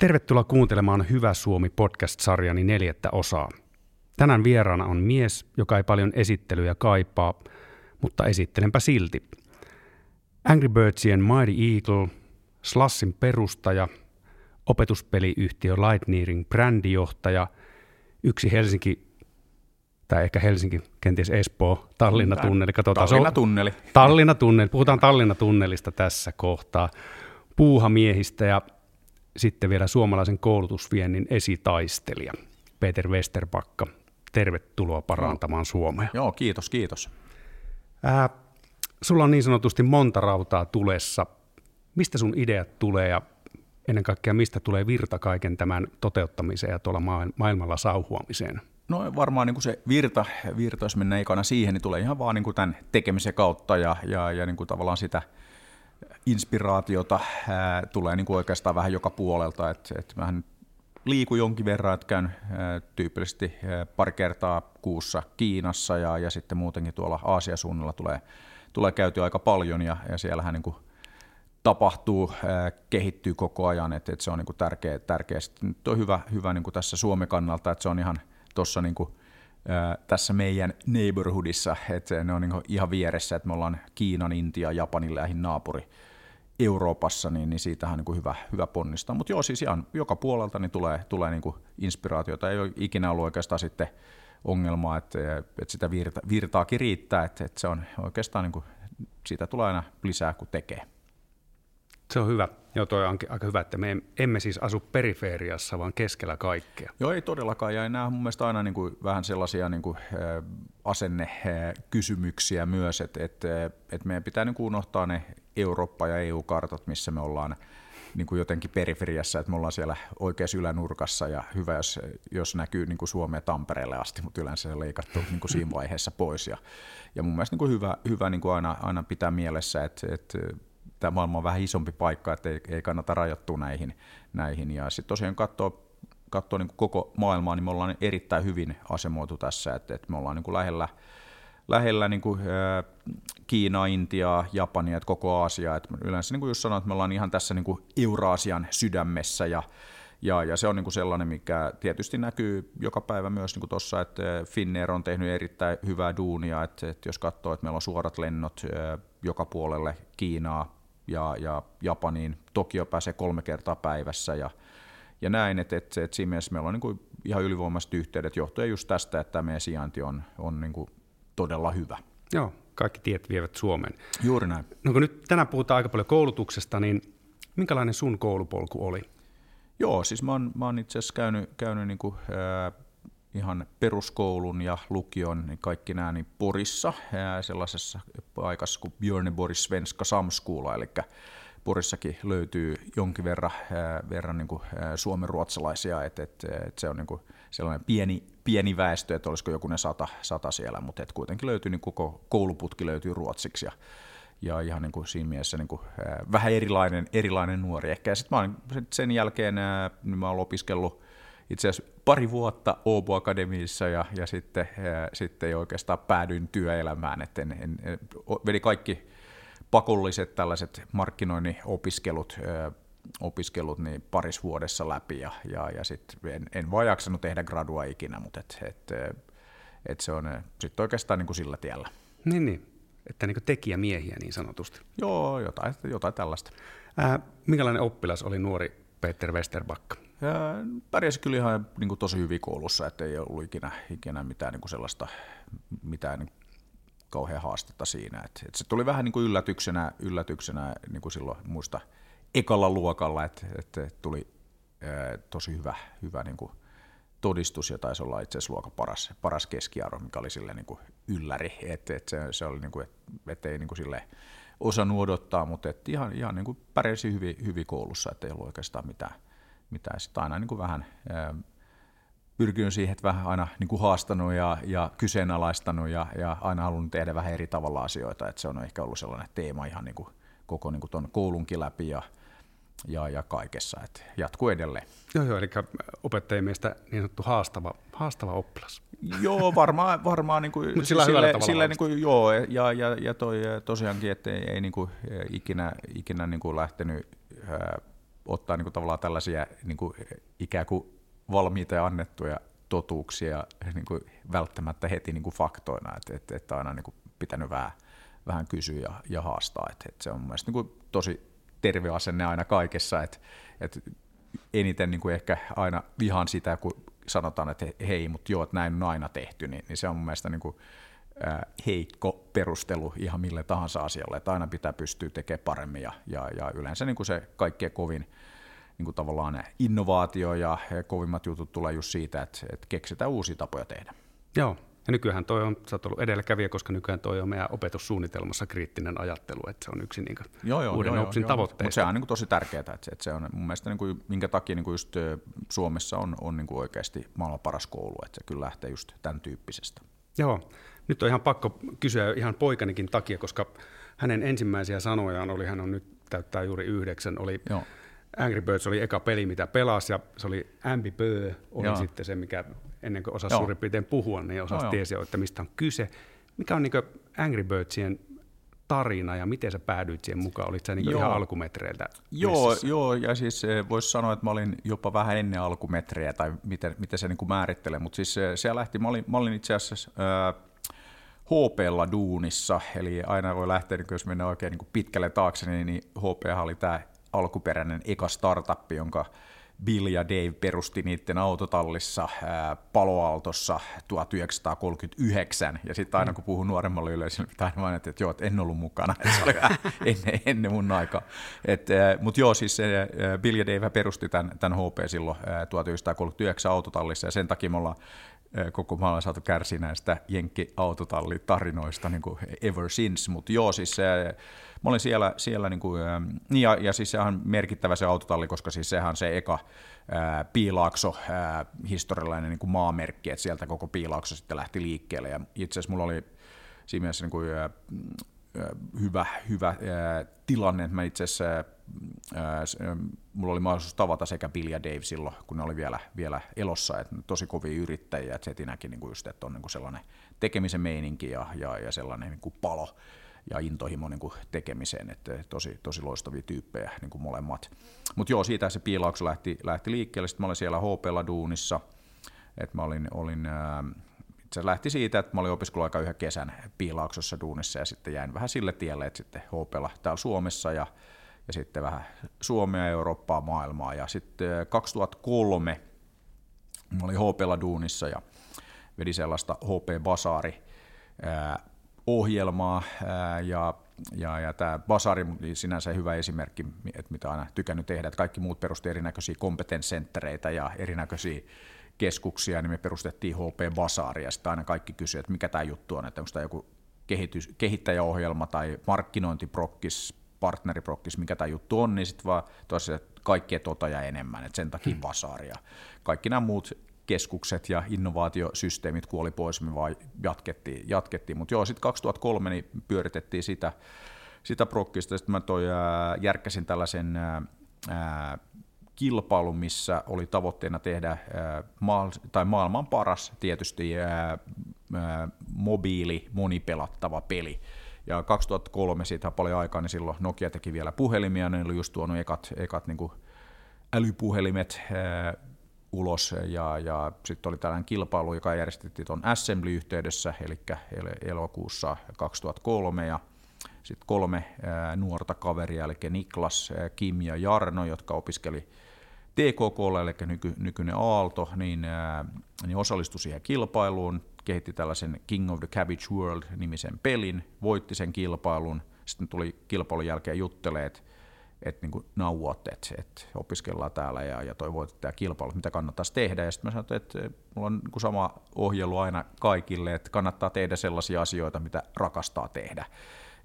Tervetuloa kuuntelemaan Hyvä Suomi podcast-sarjani neljättä osaa. Tänään vieraana on mies, joka ei paljon esittelyjä kaipaa, mutta esittelenpä silti. Angry Birdsien Mighty Eagle, Slassin perustaja, opetuspeliyhtiö Lightnearin brändijohtaja, yksi Helsinki tai ehkä Helsinki, kenties Espoo, Tallinna-tunneli. Katsotaan, Tallinna-tunneli. Tallinna-tunneli. Puhutaan Tallinna-tunnelista tässä kohtaa. Puuhamiehistä ja sitten vielä suomalaisen koulutusviennin esitaistelija Peter Westerbakka. Tervetuloa parantamaan Suomea. Joo, kiitos, kiitos. Ää, sulla on niin sanotusti monta rautaa tulessa. Mistä sun ideat tulee ja ennen kaikkea mistä tulee virta kaiken tämän toteuttamiseen ja tuolla maailmalla sauhuamiseen? No varmaan niin kuin se virta, virta, jos mennään ekana siihen, niin tulee ihan vaan niin kuin tämän tekemisen kautta ja, ja, ja niin kuin tavallaan sitä inspiraatiota ää, tulee niin kuin oikeastaan vähän joka puolelta. että et mähän liikun jonkin verran, että käyn ää, tyypillisesti ää, pari kertaa kuussa Kiinassa ja, ja sitten muutenkin tuolla Aasiasuunnalla tulee, tulee käyty aika paljon ja, ja siellähän niin kuin tapahtuu, ää, kehittyy koko ajan, että et se on niin kuin tärkeä, tärkeä. Sitten nyt on hyvä, hyvä niin kuin tässä Suomen kannalta, että se on ihan – tuossa niin tässä meidän neighborhoodissa, että ne on niin ihan vieressä, että me ollaan Kiinan, Intia, Japanin lähin naapuri Euroopassa, niin, niin siitähän on niin hyvä, hyvä ponnistaa. Mutta joo, siis ihan joka puolelta niin tulee, tulee niin inspiraatiota. Ei ole ikinä ollut oikeastaan sitten ongelmaa, että, että sitä virta, virtaakin riittää, että, että se on oikeastaan niin kuin, siitä tulee aina lisää, kun tekee. Se on hyvä. Joo, toi on aika hyvä, että me emme siis asu periferiassa, vaan keskellä kaikkea. Joo, ei todellakaan. Ja nämä on mun mielestä aina niin kuin vähän sellaisia niin kuin, asennekysymyksiä myös, että, että, että meidän pitää niin kuin unohtaa ne Eurooppa- ja EU-kartat, missä me ollaan niin kuin jotenkin periferiassa, että me ollaan siellä oikeassa ylänurkassa ja hyvä, jos, jos näkyy niin kuin Suomea Tampereelle asti, mutta yleensä se leikattu niin kuin siinä vaiheessa pois. Ja, ja mun mielestä niin kuin hyvä, hyvä niin kuin aina, aina pitää mielessä, että, että tämä maailma on vähän isompi paikka, että ei, ei kannata rajoittua näihin. näihin. Ja sitten tosiaan katsoa, katsoa niin koko maailmaa, niin me ollaan erittäin hyvin asemoitu tässä, että, että me ollaan niin kuin lähellä, lähellä niin kuin, ää, Kiinaa, Intiaa, Japania, että koko Aasia. Että yleensä niin kuin just sanoin, että me ollaan ihan tässä niin kuin Euraasian sydämessä ja ja, ja se on niin kuin sellainen, mikä tietysti näkyy joka päivä myös niin tuossa, että Finnair on tehnyt erittäin hyvää duunia, että, että jos katsoo, että meillä on suorat lennot joka puolelle Kiinaa, ja, ja Japaniin. Tokio pääsee kolme kertaa päivässä ja, ja näin, että, että, että siinä mielessä meillä on niin kuin ihan ylivoimaiset yhteydet johtuen just tästä, että meidän sijainti on, on niin kuin todella hyvä. Joo, kaikki tiet vievät Suomeen. Juuri näin. No kun nyt tänään puhutaan aika paljon koulutuksesta, niin minkälainen sun koulupolku oli? Joo, siis mä oon, mä oon itse asiassa käynyt, käynyt niin kuin, äh, ihan peruskoulun ja lukion, niin kaikki nämä niin Porissa, sellaisessa paikassa kuin Boris Svenska Samskula, eli Porissakin löytyy jonkin verran, verran niin kuin suomenruotsalaisia, että, että, että se on niin kuin sellainen pieni, pieni väestö, että olisiko joku ne sata, sata siellä, mutta että kuitenkin löytyy, niin koko kouluputki löytyy ruotsiksi ja, ja ihan niin kuin siinä mielessä niin kuin, vähän erilainen, erilainen nuori. Ehkä. Ja sitten mä olen, sen jälkeen niin mä olen opiskellut itse asiassa pari vuotta Åbo Akademiissa ja, ja sitten, ja, sitten oikeastaan päädyin työelämään, että en, en, en, vedi kaikki pakolliset tällaiset markkinoinnin opiskelut, ö, opiskelut niin paris vuodessa läpi ja, ja, ja sitten en, en vaan jaksanut tehdä gradua ikinä, mutta et, et, et se on sitten oikeastaan niin kuin sillä tiellä. Niin, niin. että niin tekijämiehiä niin sanotusti. Joo, jotain, jotain tällaista. Ää, minkälainen oppilas oli nuori Peter Westerbakka? Pärjäsi kyllä ihan niin kuin tosi hyvin koulussa, että ei ollut ikinä, ikinä mitään niin kuin sellaista mitään niin kauhean haastetta siinä. Et, et se tuli vähän niin kuin yllätyksenä, yllätyksenä niin kuin silloin muista ekalla luokalla, että et, tuli ää, tosi hyvä, hyvä niin kuin todistus ja taisi olla itse asiassa luokan paras, paras keskiarvo, mikä oli sille niin kuin ylläri, että et se, se oli niin kuin, et, et ei niin kuin sille osannut odottaa, mutta et ihan, ihan niin kuin pärjäsi hyvin, hyvin koulussa, että ei ollut oikeastaan mitään, mitä sitten aina niin kuin vähän pyrkinyt siihen, että vähän aina niin kuin haastanut ja, ja kyseenalaistanut ja, ja aina halunnut tehdä vähän eri tavalla asioita, että se on ehkä ollut sellainen teema ihan niin kuin koko niin kuin ton koulunkin läpi ja, ja, ja kaikessa, että jatkuu edelleen. Joo, joo, eli opettajien mielestä niin sanottu haastava, haastava oppilas. Joo, varmaan, varmaan niin kuin, sillä sille, sille niin kuin, joo, ja, ja, ja toi, tosiaankin, että ei, ei niin kuin, ikinä, ikinä niin kuin lähtenyt ottaa niin kuin tavallaan tällaisia niin kuin ikään kuin valmiita ja annettuja totuuksia niin kuin välttämättä heti niin kuin faktoina, että, että, että aina niin kuin pitänyt vähän, vähän kysyä ja, ja haastaa. Että, että se on mielestäni niin kuin tosi terve asenne aina kaikessa, että, että eniten niin kuin ehkä aina vihan sitä, kun sanotaan, että hei, mutta joo, että näin on aina tehty, niin, niin se on mun mielestä niin kuin, heikko perustelu ihan mille tahansa asialle, että aina pitää pystyä tekemään paremmin ja, ja, ja yleensä niin kuin se kaikkein kovin niin kuin tavallaan innovaatio ja kovimmat jutut tulee just siitä, että, että keksitään uusia tapoja tehdä. Joo, ja nykyään toi on, sä oot ollut edelläkävijä, koska nykyään toi on meidän opetussuunnitelmassa kriittinen ajattelu, että se on yksi niin joo, joo, uuden joo, opsin tavoitteista. Mutta se on niin kuin tosi tärkeää, että, että se on mun mielestä, niin kuin, minkä takia niin kuin just Suomessa on, on niin kuin oikeasti maailman paras koulu, että se kyllä lähtee just tämän tyyppisestä. Joo, nyt on ihan pakko kysyä ihan poikanikin takia, koska hänen ensimmäisiä sanojaan oli, hän on nyt täyttää juuri yhdeksän, oli Joo. Angry Birds oli eka peli, mitä pelasi, ja se oli Ambi Bö, oli Joo. sitten se, mikä ennen kuin osasi suurin piirtein puhua, niin osasi no, tiesi, että mistä on kyse. Mikä on niin Angry Birdsien tarina ja miten sä päädyit siihen mukaan? Olit sä niin ihan alkumetreiltä? Joo, joo, ja siis eh, voisi sanoa, että mä olin jopa vähän ennen alkumetrejä, tai miten, miten se niin määrittelee, mutta siis se, eh, se lähti, mä olin, mä olin itse asiassa ää, HPlla duunissa, eli aina voi lähteä, niin jos mennään oikein niin pitkälle taakse, niin, niin HP oli tämä alkuperäinen eka startup, jonka Bill ja Dave perusti niiden autotallissa ää, Paloaltossa 1939, ja sitten aina kun puhun nuoremmalle yleisölle, pitää aina mainita, että joo, että en ollut mukana, että se oli ennen, ennen mun aikaa. Mutta joo, siis Bill ja Dave perusti tämän, tämän HP silloin ää, 1939 autotallissa, ja sen takia me ollaan koko maailman saatu kärsiä näistä jenkki-autotallitarinoista niin kuin ever since, mutta joo, siis se, mä olin siellä, siellä niin kuin, niin ja, ja siis sehän on merkittävä se autotalli, koska siis sehän on se eka ää, Piilaakso ää, historiallinen niin kuin maamerkki, että sieltä koko Piilaakso sitten lähti liikkeelle, ja itse asiassa mulla oli siinä mielessä niin kuin, ää, hyvä, hyvä tilanne, mä itse asiassa mulla oli mahdollisuus tavata sekä Bill ja Dave silloin, kun ne oli vielä, vielä elossa, että tosi kovia yrittäjiä, että se näki niin kuin just, että on niin sellainen tekemisen meininki ja, ja, ja sellainen niin kuin palo ja intohimo niin kuin tekemiseen, että tosi, tosi loistavia tyyppejä niin kuin molemmat. Mutta joo, siitä se piilaukso lähti, lähti liikkeelle, sitten mä olin siellä HPlla duunissa, että mä olin, olin se lähti siitä, että mä olin opiskeluaika yhden kesän piilauksossa duunissa ja sitten jäin vähän sille tielle, että sitten HPlla täällä Suomessa ja ja sitten vähän Suomea, Eurooppaa, maailmaa. Ja sitten 2003 äh, mä olin HPlla duunissa ja vedin sellaista HP Basari äh, ohjelmaa äh, ja ja, ja tämä Basari sinänsä hyvä esimerkki, että mitä aina tykännyt tehdä, että kaikki muut perusti erinäköisiä kompetenssenttereitä ja erinäköisiä keskuksia, niin me perustettiin HP Basari, ja sitten aina kaikki kysyivät, että mikä tämä juttu on, että onko tämä joku kehitys, kehittäjäohjelma tai markkinointiprokkis, partneriprokkis, mikä tämä juttu on, niin sitten vaan tosiaan kaikkea tota ja enemmän, että sen takia hmm. ja kaikki nämä muut keskukset ja innovaatiosysteemit kuoli pois, me vaan jatkettiin, jatkettiin. mutta joo, sitten 2003 niin pyöritettiin sitä, sitä prokkista, sitten mä toi, ää, järkkäsin tällaisen ää, kilpailun, missä oli tavoitteena tehdä maa, tai maailman paras tietysti ää, ää, mobiili monipelattava peli, ja 2003 siitä on paljon aikaa, niin silloin Nokia teki vielä puhelimia, ne oli just tuonut ekat, ekat niin kuin älypuhelimet ulos, ja, ja sitten oli tällainen kilpailu, joka järjestettiin tuon Assembly-yhteydessä, eli elokuussa 2003, ja sitten kolme nuorta kaveria, eli Niklas, Kim ja Jarno, jotka opiskeli TKK, eli nyky, nykyinen Aalto, niin, ää, niin osallistui siihen kilpailuun, kehitti tällaisen King of the Cabbage World-nimisen pelin, voitti sen kilpailun, sitten tuli kilpailun jälkeen juttelee, että niin nauot, että, että opiskellaan täällä ja, ja toi voitti tämä kilpailu, mitä kannattaisi tehdä. Ja sitten mä sanoin, että mulla on niin sama ohjelu aina kaikille, että kannattaa tehdä sellaisia asioita, mitä rakastaa tehdä.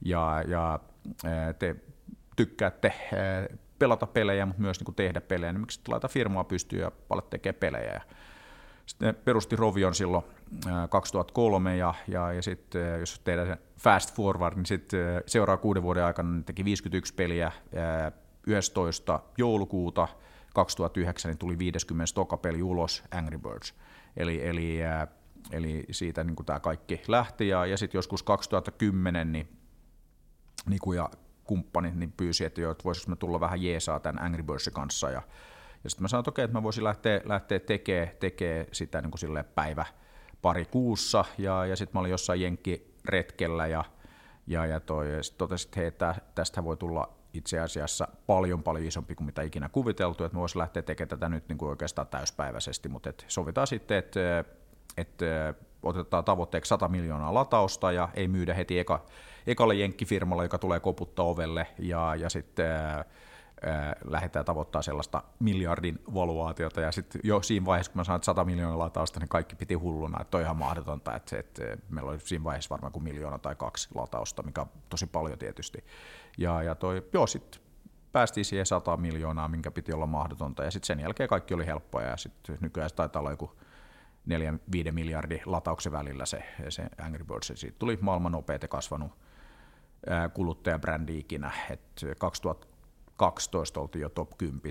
Ja, ja te tykkäätte pelata pelejä, mutta myös niin tehdä pelejä, niin miksi laita firmaa pystyyn ja palat tekemään pelejä. Sitten perusti Rovion silloin 2003 ja, ja, ja sitten jos tehdään fast forward, niin sitten seuraavan kuuden vuoden aikana niin teki 51 peliä, 11. joulukuuta 2009 niin tuli 50 tokapeli ulos Angry Birds. Eli, eli, eli siitä niin tämä kaikki lähti ja, ja sitten joskus 2010 niin Niku ja kumppanit niin pyysi, että, jo, että voisiko me tulla vähän jeesaa tämän Angry Birdsin kanssa. Ja, ja sitten mä sanoin, että okei, että mä voisin lähteä, lähteä tekemään tekee sitä niin kuin päivä pari kuussa. Ja, ja sitten mä olin jossain Jenkki-retkellä ja, ja, ja, toi, ja sitten totesin, että hei, tästä voi tulla itse asiassa paljon paljon isompi kuin mitä ikinä kuviteltu, että voisi lähteä tekemään tätä nyt niin kuin oikeastaan täyspäiväisesti, mutta et sovitaan sitten, että, että otetaan tavoitteeksi 100 miljoonaa latausta ja ei myydä heti eka, ekalle jenkkifirmalle, joka tulee koputtaa ovelle ja, ja sitten lähdetään tavoittaa sellaista miljardin valuaatiota, ja sitten jo siinä vaiheessa, kun mä sanoin, että 100 miljoonaa latausta, niin kaikki piti hulluna, että on ihan mahdotonta, että, että meillä oli siinä vaiheessa varmaan kuin miljoona tai kaksi latausta, mikä on tosi paljon tietysti. Ja, ja toi, joo, sitten päästiin siihen 100 miljoonaa, minkä piti olla mahdotonta, ja sitten sen jälkeen kaikki oli helppoa, ja sitten nykyään se taitaa olla joku 4-5 miljardin latauksen välillä se, se Angry Birds, siitä tuli maailman nopeiten kasvanut kuluttajabrändi ikinä, että 2012 oltiin jo top 10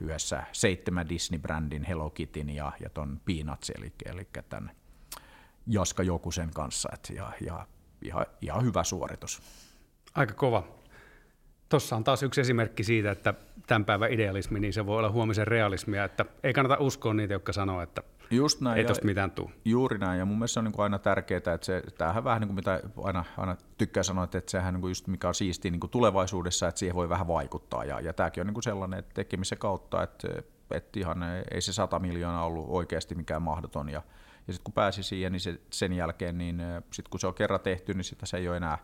yhdessä seitsemän Disney-brändin Hello Kittyn ja, ja ton Peanuts, eli, eli tämän Jaska Jokusen kanssa, et, ja, ja ihan, ihan hyvä suoritus. Aika kova. Tuossa on taas yksi esimerkki siitä, että tämän päivän idealismi, niin se voi olla huomisen realismia, että ei kannata uskoa niitä, jotka sanoo, että Just näin, ei tuosta mitään tule. Juuri näin, ja mun mielestä se on niin aina tärkeää, että se, tämähän vähän niin kuin mitä aina, aina tykkää sanoa, että sehän niin kuin just mikä on siistiä niin kuin tulevaisuudessa, että siihen voi vähän vaikuttaa, ja, ja tämäkin on niin kuin sellainen, että tekemisen kautta, että, että ihan ei se 100 miljoonaa ollut oikeasti mikään mahdoton, ja, ja sitten kun pääsi siihen, niin se, sen jälkeen, niin sitten kun se on kerran tehty, niin sitä se ei ole enää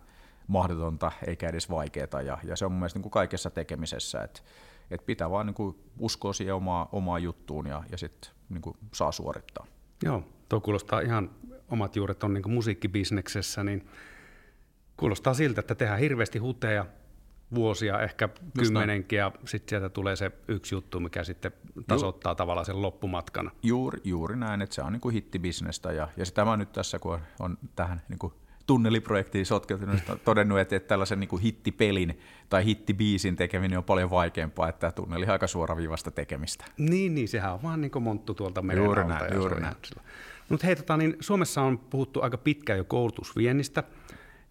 mahdotonta eikä edes vaikeaa, ja, ja se on mun mielestä niin kuin kaikessa tekemisessä, että, että pitää vaan niin kuin uskoa siihen omaa, omaa juttuun, ja, ja sitten niin kuin saa suorittaa. Joo, tuo kuulostaa ihan omat juuret on niin musiikkibisneksessä, niin kuulostaa siltä, että tehdään hirveästi huteja vuosia, ehkä kymmenenkin, ja sitten sieltä tulee se yksi juttu, mikä sitten tasoittaa Ju- tavallaan sen loppumatkan. Juuri, juuri näin, että se on niin kuin hittibisnestä, ja, ja sitä mä nyt tässä, kun on, on tähän niin kuin tunneliprojektiin sotkeutunut, todennut, että, että tällaisen niin kuin hittipelin tai hittibiisin tekeminen on paljon vaikeampaa, että tunneli aika suoraviivasta tekemistä. Niin, niin sehän on vaan niin kuin monttu tuolta meren juuri. Näin, juuri näin. Mutta hei, tota, niin Suomessa on puhuttu aika pitkään jo koulutusviennistä,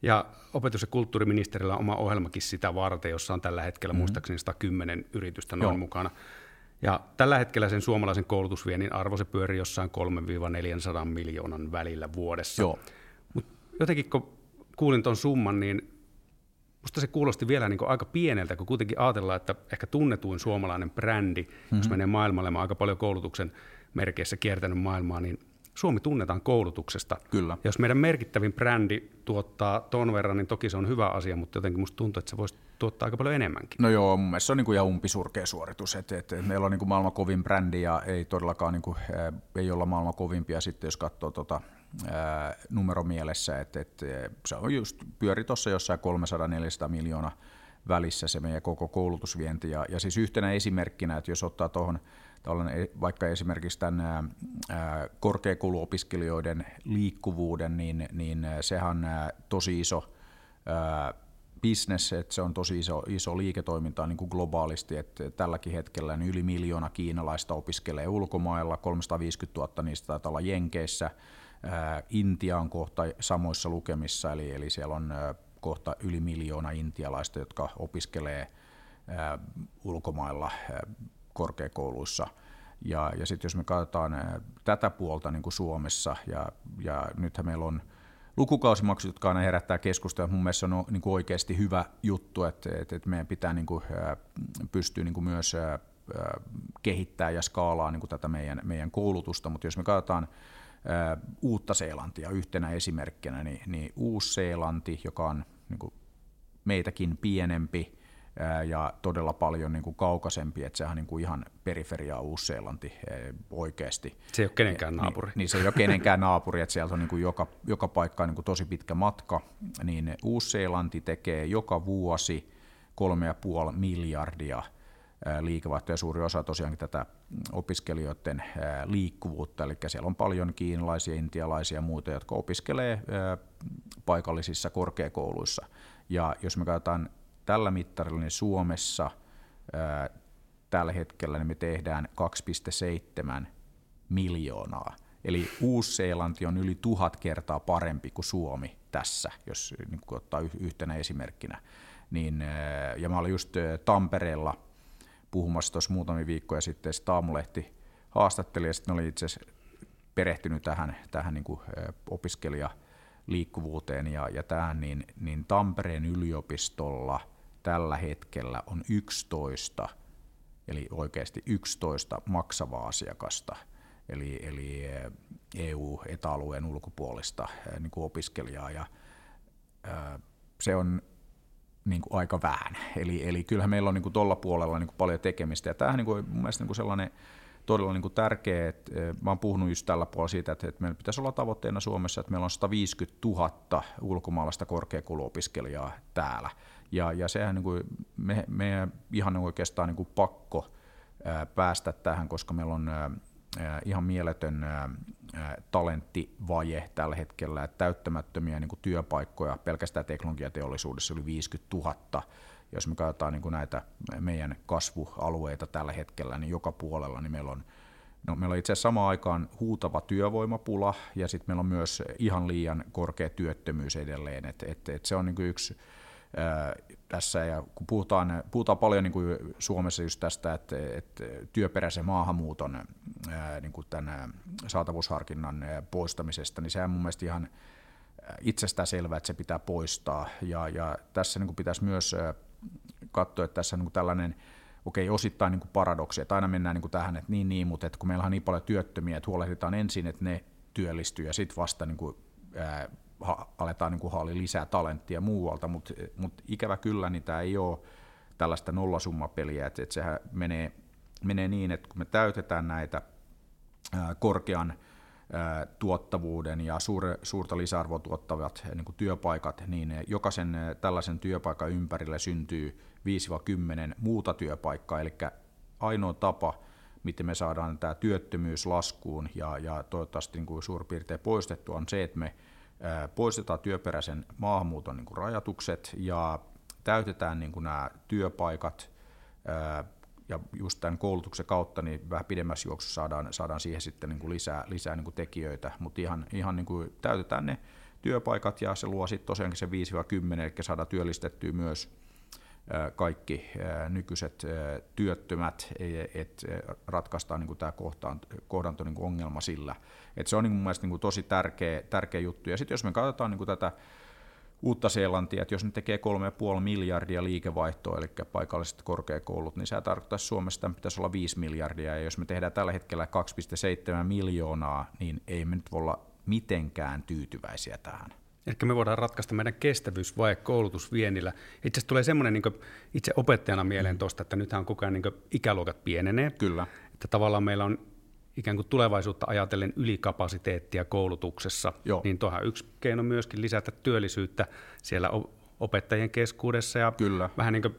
ja opetus- ja kulttuuriministerillä on oma ohjelmakin sitä varten, jossa on tällä hetkellä mm-hmm. muistaakseni 110 yritystä noin Joo. mukana. Ja tällä hetkellä sen suomalaisen koulutusviennin arvo se pyörii jossain 3-400 miljoonan välillä vuodessa. Joo jotenkin kun kuulin tuon summan, niin musta se kuulosti vielä niin aika pieneltä, kun kuitenkin ajatellaan, että ehkä tunnetuin suomalainen brändi, mm-hmm. jos menee maailmalle, mä aika paljon koulutuksen merkeissä kiertänyt maailmaa, niin Suomi tunnetaan koulutuksesta. Kyllä. jos meidän merkittävin brändi tuottaa ton verran, niin toki se on hyvä asia, mutta jotenkin musta tuntuu, että se voisi tuottaa aika paljon enemmänkin. No joo, mun mielestä se on niin kuin ihan umpisurkea suoritus. Et, et, et meillä on niin kuin maailman kovin brändi ja ei todellakaan niin kuin, ei olla maailman kovimpia sitten, jos katsoo tota, ää, numeromielessä, että, että se on just pyöri tuossa jossain 300-400 miljoonaa välissä se meidän koko koulutusvienti. Ja, ja siis yhtenä esimerkkinä, että jos ottaa tuohon e, vaikka esimerkiksi tämän korkeakouluopiskelijoiden liikkuvuuden, niin, niin sehän tosi iso ää, business, että se on tosi iso, iso liiketoiminta niin kuin globaalisti, että tälläkin hetkellä niin yli miljoona kiinalaista opiskelee ulkomailla, 350 000 niistä taitaa olla Jenkeissä, Intia on kohta samoissa lukemissa, eli, eli siellä on kohta yli miljoona intialaista, jotka opiskelee ulkomailla korkeakouluissa. Ja, ja sitten jos me katsotaan tätä puolta niin kuin Suomessa, ja, ja nythän meillä on lukukausimaksut, jotka aina herättää keskustelua. Mun mielestä se on niin kuin oikeasti hyvä juttu, että, että, meidän pitää niin kuin, pystyä niin kuin myös kehittää ja skaalaa niin kuin tätä meidän, meidän koulutusta, mutta jos me katsotaan Uutta-Seelantia yhtenä esimerkkinä, niin, niin Uusi-Seelanti, joka on niin kuin meitäkin pienempi ja todella paljon niin kuin kaukaisempi, että sehän on niin kuin ihan periferiaa Uusi-Seelanti oikeasti. Se ei ole kenenkään naapuri. Niin, niin se ei ole kenenkään naapuri, että sieltä on niin kuin joka, joka paikka niin kuin tosi pitkä matka, niin Uusi-Seelanti tekee joka vuosi 3,5 miljardia – liikevaihto ja suuri osa tosiaankin tätä opiskelijoiden liikkuvuutta, eli siellä on paljon kiinalaisia, intialaisia ja muita, jotka opiskelee paikallisissa korkeakouluissa. Ja jos me katsotaan tällä mittarilla, niin Suomessa tällä hetkellä niin me tehdään 2,7 miljoonaa. Eli Uusi-Seelanti on yli tuhat kertaa parempi kuin Suomi tässä, jos niin ottaa yhtenä esimerkkinä niin, ja mä olin just Tampereella puhumassa tuossa muutamia viikkoja sitten, sitten Aamulehti haastatteli, ja sitten oli itse asiassa perehtynyt tähän, tähän niin kuin opiskelijaliikkuvuuteen ja, ja tähän, niin, niin Tampereen yliopistolla tällä hetkellä on 11, eli oikeasti 11 maksavaa asiakasta, eli, eli EU-etäalueen ulkopuolista niin kuin opiskelijaa, ja se on niin kuin aika vähän. Eli, eli kyllähän meillä on niin tuolla puolella niin kuin paljon tekemistä. Ja tämähän niin kuin, niin kuin sellainen todella niin kuin tärkeä, että mä oon puhunut just tällä puolella siitä, että, että meillä pitäisi olla tavoitteena Suomessa, että meillä on 150 000 ulkomaalaista korkeakouluopiskelijaa täällä. Ja, ja sehän niin kuin, me, meidän ihan oikeastaan niin kuin pakko ää, päästä tähän, koska meillä on ihan mieletön talenttivaje tällä hetkellä, että täyttämättömiä niin kuin työpaikkoja pelkästään teknologiateollisuudessa yli 50 000. Jos me katsotaan niin kuin näitä meidän kasvualueita tällä hetkellä, niin joka puolella niin meillä on No, meillä on itse asiassa samaan aikaan huutava työvoimapula ja sitten meillä on myös ihan liian korkea työttömyys edelleen. Et, et, et se on niin yksi tässä, ja kun puhutaan, puhutaan paljon niin kuin Suomessa just tästä, että, että työperäisen maahanmuuton niin kuin tämän saatavuusharkinnan poistamisesta, niin sehän mun mielestä ihan itsestään selvää, että se pitää poistaa, ja, ja tässä niin kuin pitäisi myös katsoa, että tässä niin kuin tällainen okei, osittain niin kuin paradoksi, että aina mennään niin kuin tähän, että niin, niin, mutta että kun meillä on niin paljon työttömiä, että huolehditaan ensin, että ne työllistyy, ja sitten vasta niin kuin, ää, aletaan niin kuin haali lisää talenttia muualta, mutta mut ikävä kyllä niin tämä ei ole tällaista nollasummapeliä, että, että sehän menee, menee niin, että kun me täytetään näitä ää, korkean ää, tuottavuuden ja suure, suurta lisäarvoa tuottavat niin työpaikat, niin jokaisen tällaisen työpaikan ympärille syntyy 5-10 muuta työpaikkaa, eli ainoa tapa, miten me saadaan tämä työttömyys laskuun ja, ja toivottavasti niin kuin suurin piirtein poistettua, on se, että me poistetaan työperäisen maahanmuuton niin kuin rajatukset ja täytetään niin kuin nämä työpaikat. Ja just tämän koulutuksen kautta niin vähän pidemmässä juoksussa saadaan, saadaan siihen sitten niin kuin lisää, lisää niin kuin tekijöitä, mutta ihan, ihan niin kuin täytetään ne työpaikat ja se luo sitten tosiaankin se 5-10, eli saadaan työllistettyä myös kaikki nykyiset työttömät, e, että ratkaistaan niin kuin tämä kohdanto niin kuin ongelma sillä. Et se on niin mun mielestä niin tosi tärkeä, tärkeä juttu. Ja sitten jos me katsotaan niin kuin tätä Uutta-Seelantia, että jos ne tekee 3,5 miljardia liikevaihtoa, eli paikalliset korkeakoulut, niin se tarkoittaa Suomesta pitäisi olla 5 miljardia, ja jos me tehdään tällä hetkellä 2,7 miljoonaa, niin ei me nyt voi olla mitenkään tyytyväisiä tähän. Ehkä me voidaan ratkaista meidän kestävyysvaje koulutusviennillä. Itse asiassa tulee semmoinen niin itse opettajana mieleen tuosta, että nythän on koko ajan niin ikäluokat pienenee. Kyllä. Että tavallaan meillä on ikään kuin tulevaisuutta ajatellen ylikapasiteettia koulutuksessa, Joo. niin tuohan yksi keino myöskin lisätä työllisyyttä siellä opettajien keskuudessa. Ja Kyllä. Vähän niin kuin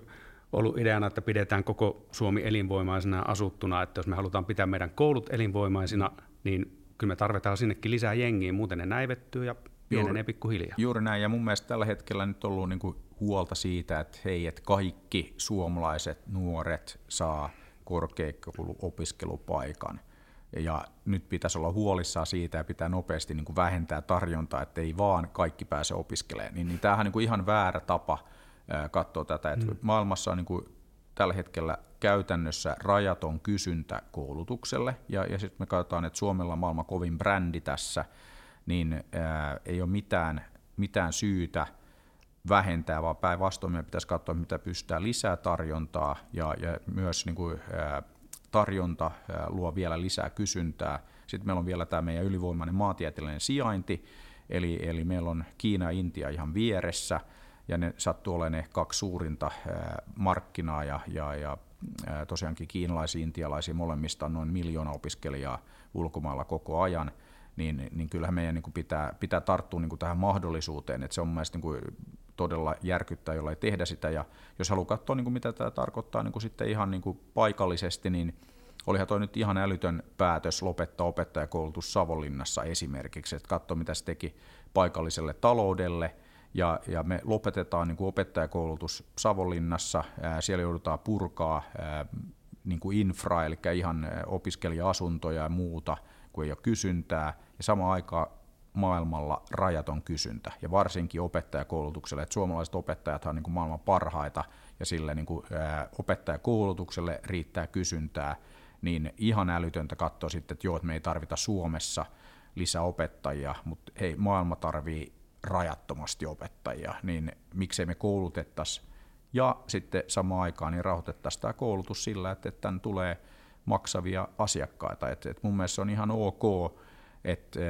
ollut ideana, että pidetään koko Suomi elinvoimaisena asuttuna, että jos me halutaan pitää meidän koulut elinvoimaisina, niin kyllä me tarvitaan sinnekin lisää jengiä, muuten ne näivettyy ja pienenee pikkuhiljaa. Juuri näin, ja mun mielestä tällä hetkellä nyt on ollut niin kuin huolta siitä, että hei, että kaikki suomalaiset nuoret saa korkeakouluopiskelupaikan. Ja nyt pitäisi olla huolissaan siitä ja pitää nopeasti niin kuin vähentää tarjontaa, että ei vaan kaikki pääse opiskelemaan. Niin, niin tämähän on niin kuin ihan väärä tapa katsoa tätä. Että mm. Maailmassa on niin kuin tällä hetkellä käytännössä rajaton kysyntä koulutukselle, ja, ja sitten me katsotaan, että Suomella on maailman kovin brändi tässä, niin ää, ei ole mitään, mitään syytä vähentää, vaan päinvastoin meidän pitäisi katsoa, mitä pystytään lisää tarjontaa ja, ja myös niin kuin, ää, tarjonta ää, luo vielä lisää kysyntää. Sitten meillä on vielä tämä meidän ylivoimainen maantieteellinen sijainti, eli, eli meillä on Kiina ja Intia ihan vieressä, ja ne sattuu olemaan ne kaksi suurinta ää, markkinaa, ja, ja, ja tosiaankin kiinalaisia, intialaisia molemmista on noin miljoona opiskelijaa ulkomailla koko ajan – niin, niin kyllähän meidän niin kuin pitää, pitää tarttua niin kuin tähän mahdollisuuteen, että se on mielestäni niin todella järkyttää, jolla ei tehdä sitä, ja jos haluaa katsoa, niin kuin mitä tämä tarkoittaa niin kuin sitten ihan niin kuin paikallisesti, niin olihan toi nyt ihan älytön päätös lopettaa opettajakoulutus Savonlinnassa esimerkiksi, että katso mitä se teki paikalliselle taloudelle, ja, ja me lopetetaan niin kuin opettajakoulutus Savonlinnassa, siellä joudutaan purkaa niin kuin infra, eli ihan opiskelija-asuntoja ja muuta, kun ei ole kysyntää, ja samaan aikaan maailmalla rajaton kysyntä, ja varsinkin opettajakoulutukselle, että suomalaiset opettajat on niin kuin maailman parhaita, ja sille niin kuin, ää, opettajakoulutukselle riittää kysyntää, niin ihan älytöntä katsoa sitten, että joo, että me ei tarvita Suomessa lisää opettajia, mutta hei, maailma tarvii rajattomasti opettajia, niin miksei me koulutettaisiin ja sitten samaan aikaan niin rahoitettaisiin tämä koulutus sillä, että, että tänne tulee maksavia asiakkaita. Et, et mun mielestä se on ihan ok, että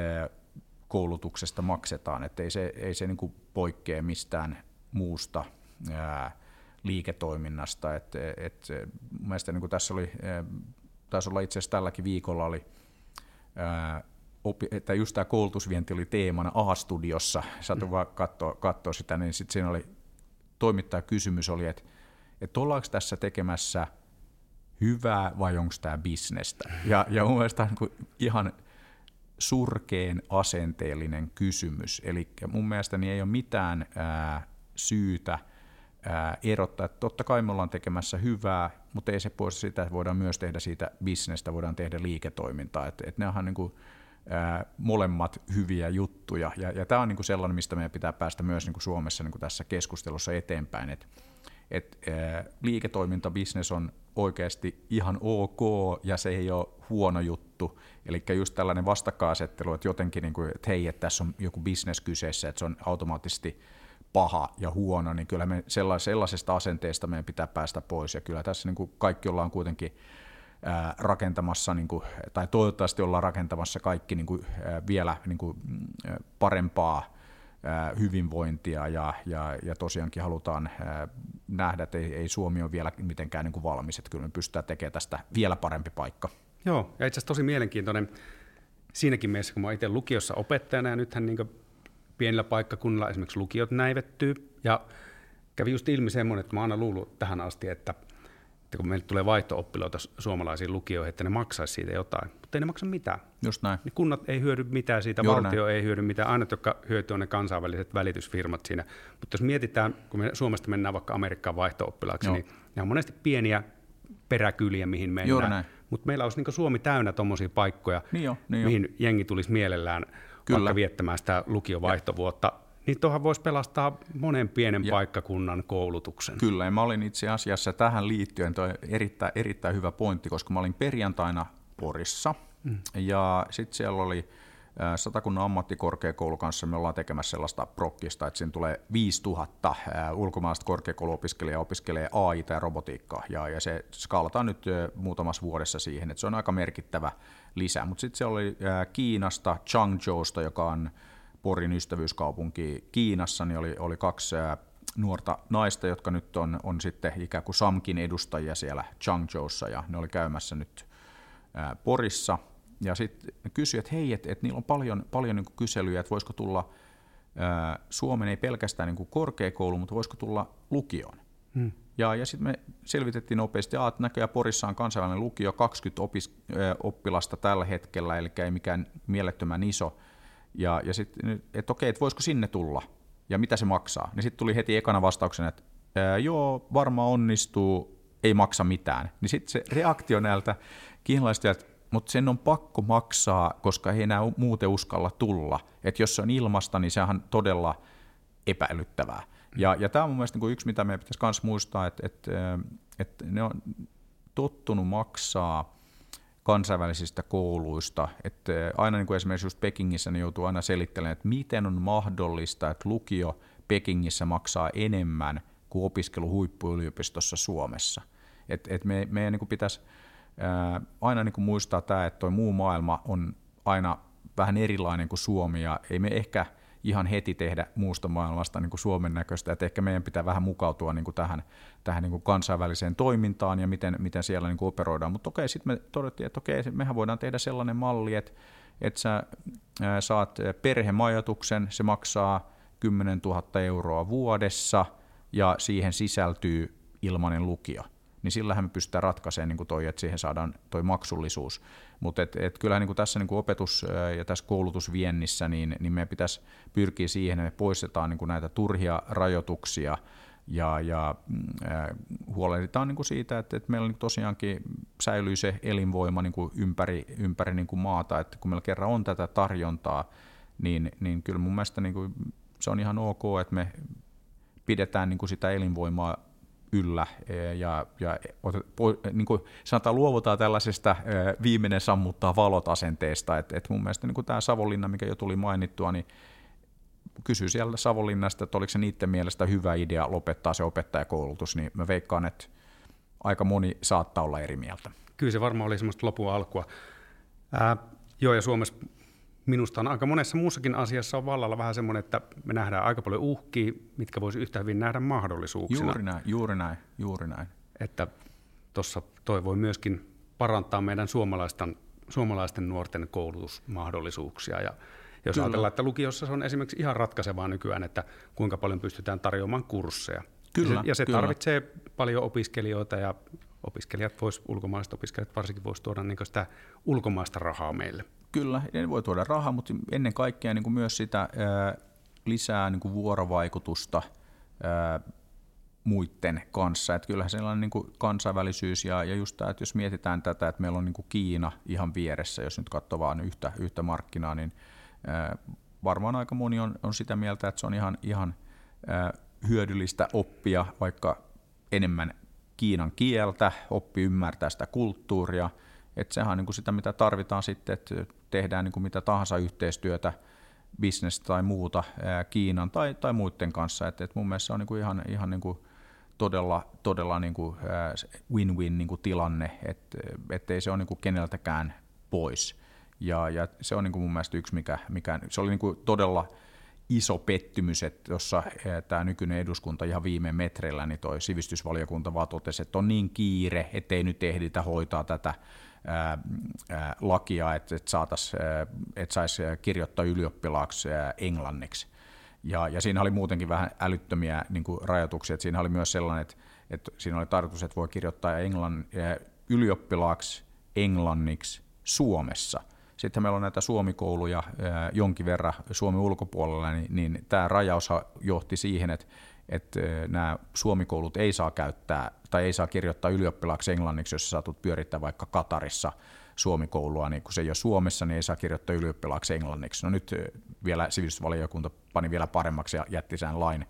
koulutuksesta maksetaan, että ei se, ei se niin poikkea mistään muusta ää, liiketoiminnasta. Et, et, mun mielestä niin tässä oli, taisi olla itse asiassa tälläkin viikolla oli ää, että just tämä koulutusvienti oli teemana A-studiossa, saatu mm. vaan katsoa, katsoa sitä, niin sitten siinä oli toimittaja kysymys oli, että, että ollaanko tässä tekemässä hyvää vai onko tämä bisnestä? Ja, ja mun mielestä niin ihan surkeen asenteellinen kysymys. Eli mun mielestäni ei ole mitään ää, syytä ää, erottaa, että totta kai me ollaan tekemässä hyvää, mutta ei se poista sitä, että voidaan myös tehdä siitä bisnestä, voidaan tehdä liiketoimintaa. Että, että ne onhan niin kuin, molemmat hyviä juttuja. Ja, ja tämä on niin kuin sellainen, mistä meidän pitää päästä myös niin kuin Suomessa niin kuin tässä keskustelussa eteenpäin. Et, et, ää, liiketoimintabisnes on oikeasti ihan ok ja se ei ole huono juttu. Eli just tällainen vastakkainasettelu, että jotenkin, niin kuin, että hei, että tässä on joku bisnes kyseessä, että se on automaattisesti paha ja huono, niin kyllä me sellaisesta asenteesta meidän pitää päästä pois. Ja kyllä tässä niin kuin kaikki ollaan kuitenkin rakentamassa, niin kuin, tai toivottavasti ollaan rakentamassa kaikki niin kuin, vielä niin kuin, parempaa hyvinvointia ja, ja, ja tosiaankin halutaan nähdä, että ei, ei Suomi ole vielä mitenkään niin kuin valmis, että kyllä me pystytään tekemään tästä vielä parempi paikka. Joo, ja itse asiassa tosi mielenkiintoinen siinäkin mielessä, kun mä itse lukiossa opettajana ja nythän niin pienillä paikkakunnilla esimerkiksi lukiot näivettyy ja kävi just ilmi semmoinen, että mä oon aina luullut tähän asti, että että kun meille tulee vaihto-oppiloita suomalaisiin lukioihin, että ne maksaisi siitä jotain, mutta ei ne maksa mitään. Just näin. Ne kunnat ei hyödy mitään siitä, Juuri valtio näin. ei hyödy mitään, aina jotka hyötyy on ne kansainväliset välitysfirmat siinä. Mutta jos mietitään, kun me Suomesta mennään vaikka Amerikkaan vaihto-oppilaaksi, niin ne on monesti pieniä peräkyliä, mihin mennään. Mutta meillä olisi niin Suomi täynnä tuommoisia paikkoja, niin jo, niin mihin jo. jengi tulisi mielellään Kyllä. vaikka viettämään sitä lukiovaihtovuotta. Ja niin tuohon voisi pelastaa monen pienen ja, paikkakunnan koulutuksen. Kyllä, ja mä olin itse asiassa tähän liittyen toi erittäin, erittäin hyvä pointti, koska mä olin perjantaina Porissa, mm. ja sitten siellä oli Satakunnan ammattikorkeakoulu kanssa me ollaan tekemässä sellaista prokkista, että siinä tulee 5000 ulkomaalaista korkeakouluopiskelijaa opiskelee AI ja robotiikkaa, ja, ja se skaalataan nyt muutamassa vuodessa siihen, että se on aika merkittävä lisä. Mutta sitten se oli Kiinasta, Changzhousta, joka on Porin ystävyyskaupunki Kiinassa, niin oli, oli kaksi nuorta naista, jotka nyt on, on sitten ikään kuin SAMKin edustajia siellä Changzhoussa, ja ne oli käymässä nyt ää, Porissa. Ja sitten kysyi, että hei, että et niillä on paljon, paljon niin kyselyjä, että voisiko tulla ää, Suomen ei pelkästään niin korkeakoulu, mutta voisiko tulla lukioon. Hmm. Ja, ja sitten me selvitettiin nopeasti, että näköjään Porissa on kansainvälinen lukio, 20 opis, ää, oppilasta tällä hetkellä, eli ei mikään mielettömän iso, ja, ja sitten, että okei, että voisiko sinne tulla ja mitä se maksaa. Niin sitten tuli heti ekana vastauksena, että ää, joo, varmaan onnistuu, ei maksa mitään. Niin sitten se reaktio näiltä kiinalaisista, että mutta sen on pakko maksaa, koska ei enää muuten uskalla tulla. Että jos se on ilmasta, niin sehän on todella epäilyttävää. Ja, ja tämä on mun mielestä niin yksi, mitä meidän pitäisi myös muistaa, että, että, että ne on tottunut maksaa kansainvälisistä kouluista. Että aina niin kuin esimerkiksi just Pekingissä niin joutuu aina selittelemään, että miten on mahdollista, että lukio Pekingissä maksaa enemmän kuin opiskelu huippuyliopistossa Suomessa. Et, et me, meidän niin kuin pitäisi ää, aina niin kuin muistaa tämä, että tuo muu maailma on aina vähän erilainen kuin Suomi, ja ei me ehkä – ihan heti tehdä muusta maailmasta niin kuin Suomen näköistä, että ehkä meidän pitää vähän mukautua niin kuin tähän, tähän niin kuin kansainväliseen toimintaan ja miten, miten siellä niin kuin operoidaan. Mutta okei, sitten me todettiin, että okei, mehän voidaan tehdä sellainen malli, että, että sä saat perhemajoituksen, se maksaa 10 000 euroa vuodessa ja siihen sisältyy ilmainen lukio niin sillähän me pystytään ratkaisemaan niin kuin toi, että siihen saadaan toi maksullisuus. Mutta et, et kyllähän niin kuin tässä niin kuin opetus- ja tässä koulutusviennissä, niin, niin meidän pitäisi pyrkiä siihen, että me poistetaan niin kuin näitä turhia rajoituksia ja, ja äh, huolehditaan niin kuin siitä, että, että meillä niin tosiaankin säilyy se elinvoima niin kuin ympäri, ympäri niin kuin maata, että kun meillä kerran on tätä tarjontaa, niin, niin kyllä mun mielestä niin kuin, se on ihan ok, että me pidetään niin kuin sitä elinvoimaa yllä ja, ja niin kuin sanotaan, luovutaan tällaisesta viimeinen sammuttaa valot asenteesta, että et mun mielestä niin kuin tämä Savonlinna, mikä jo tuli mainittua, niin kysy siellä Savonlinnasta, että oliko se niiden mielestä hyvä idea lopettaa se opettajakoulutus, niin mä veikkaan, että aika moni saattaa olla eri mieltä. Kyllä se varmaan oli semmoista lopun alkua. Ää, joo, ja Suomessa minusta on aika monessa muussakin asiassa on vallalla vähän semmoinen, että me nähdään aika paljon uhkia, mitkä voisi yhtä hyvin nähdä mahdollisuuksina. Juuri näin, juuri näin, juuri näin. Että tuossa toi voi myöskin parantaa meidän suomalaisten, suomalaisten nuorten koulutusmahdollisuuksia. Ja jos Kyllä. ajatellaan, että lukiossa se on esimerkiksi ihan ratkaisevaa nykyään, että kuinka paljon pystytään tarjoamaan kursseja. Kyllä, ja se, ja se kyllä. tarvitsee paljon opiskelijoita ja opiskelijat vois, ulkomaalaiset opiskelijat varsinkin voisi tuoda niin sitä ulkomaista rahaa meille. Kyllä, ne voi tuoda rahaa, mutta ennen kaikkea niin kuin myös sitä ää, lisää niin kuin vuorovaikutusta ää, muiden kanssa. Että kyllähän sellainen niin kuin kansainvälisyys ja, ja just tämä, että jos mietitään tätä, että meillä on niin kuin Kiina ihan vieressä, jos nyt katsoo vain yhtä, yhtä markkinaa, niin ää, varmaan aika moni on, on sitä mieltä, että se on ihan, ihan ää, hyödyllistä oppia vaikka enemmän Kiinan kieltä, oppi ymmärtää sitä kulttuuria. Että sehän on niin kuin sitä, mitä tarvitaan sitten, että tehdään niin kuin mitä tahansa yhteistyötä, business tai muuta Kiinan tai, tai muiden kanssa. Et, et mun mielestä se on niin kuin ihan, ihan niin kuin todella, todella niin kuin, win-win niin kuin tilanne, että et ei se ole niin kuin keneltäkään pois. Ja, ja se on niin kuin mun mielestä yksi, mikä, mikä se oli niin kuin todella iso pettymys, että tuossa tämä nykyinen eduskunta ihan viime metreillä, niin toi sivistysvaliokunta vaan totesi, että on niin kiire, ettei nyt ehditä hoitaa tätä lakia, että, että, että saisi kirjoittaa ylioppilaaksi englanniksi. Ja, ja siinä oli muutenkin vähän älyttömiä niin kuin rajoituksia, että siinä oli myös sellainen, että, että siinä oli tarkoitus, että voi kirjoittaa englann, ylioppilaaksi englanniksi Suomessa – sitten meillä on näitä suomikouluja jonkin verran Suomen ulkopuolella, niin, niin tämä rajaus johti siihen, että, että nämä suomikoulut ei saa käyttää tai ei saa kirjoittaa ylioppilaaksi englanniksi, jos sä saatut pyörittää vaikka Katarissa suomikoulua, niin kun se ei ole Suomessa, niin ei saa kirjoittaa ylioppilaaksi englanniksi. No nyt vielä sivistysvaliokunta pani vielä paremmaksi ja jätti sen lain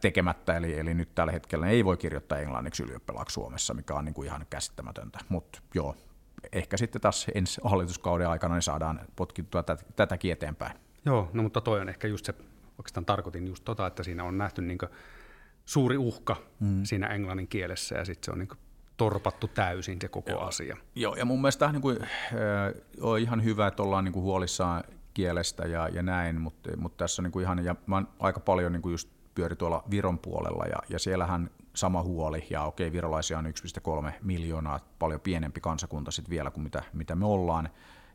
tekemättä, eli, eli nyt tällä hetkellä ei voi kirjoittaa englanniksi ylioppilaaksi Suomessa, mikä on niin kuin ihan käsittämätöntä. Mutta joo, ehkä sitten taas ensi hallituskauden aikana niin saadaan potkittua tätä, tätäkin eteenpäin. Joo, no mutta toi on ehkä just se, oikeastaan tarkoitin just tota, että siinä on nähty niin suuri uhka mm. siinä englannin kielessä ja sitten se on niin torpattu täysin se koko Joo. asia. Joo, ja mun mielestä niin kuin, äh, on ihan hyvä, että ollaan niin kuin huolissaan kielestä ja, ja näin, mutta, mutta tässä on niin kuin ihan, ja mä aika paljon niin kuin just pyöri tuolla Viron puolella ja, ja siellähän sama huoli, ja okei, virolaisia on 1,3 miljoonaa, paljon pienempi kansakunta sitten vielä kuin mitä, mitä me ollaan,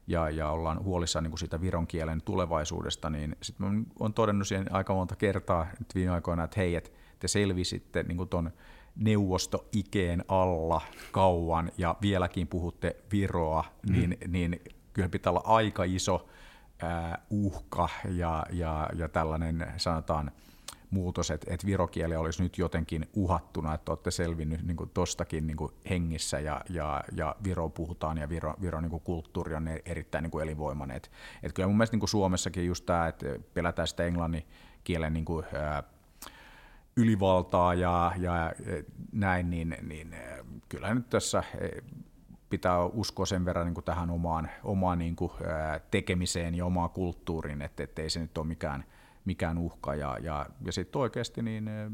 ja, ja ollaan huolissaan niin kuin siitä viron kielen tulevaisuudesta, niin sitten on todennut siihen aika monta kertaa nyt viime aikoina, että hei, että te selvisitte niin kuin ton neuvostoikeen alla kauan ja vieläkin puhutte viroa, mm. niin, niin kyllä pitää olla aika iso äh, uhka ja, ja, ja tällainen sanotaan – muutos, että, että virokieli olisi nyt jotenkin uhattuna, että olette selvinnyt niin tuostakin niin hengissä ja, ja, ja Viro puhutaan ja Viro, Viro niin kulttuuri on erittäin niin elinvoimainen. Että, että kyllä mun mielestä niin Suomessakin just tämä, että pelätään sitä englannin kielen niin kuin, ää, ylivaltaa ja, ja näin, niin, niin kyllä nyt tässä pitää uskoa sen verran niin tähän omaan, omaan niin kuin, tekemiseen ja omaan kulttuuriin, että ei se nyt ole mikään – mikään uhka. Ja, ja, ja sitten oikeasti niin eh,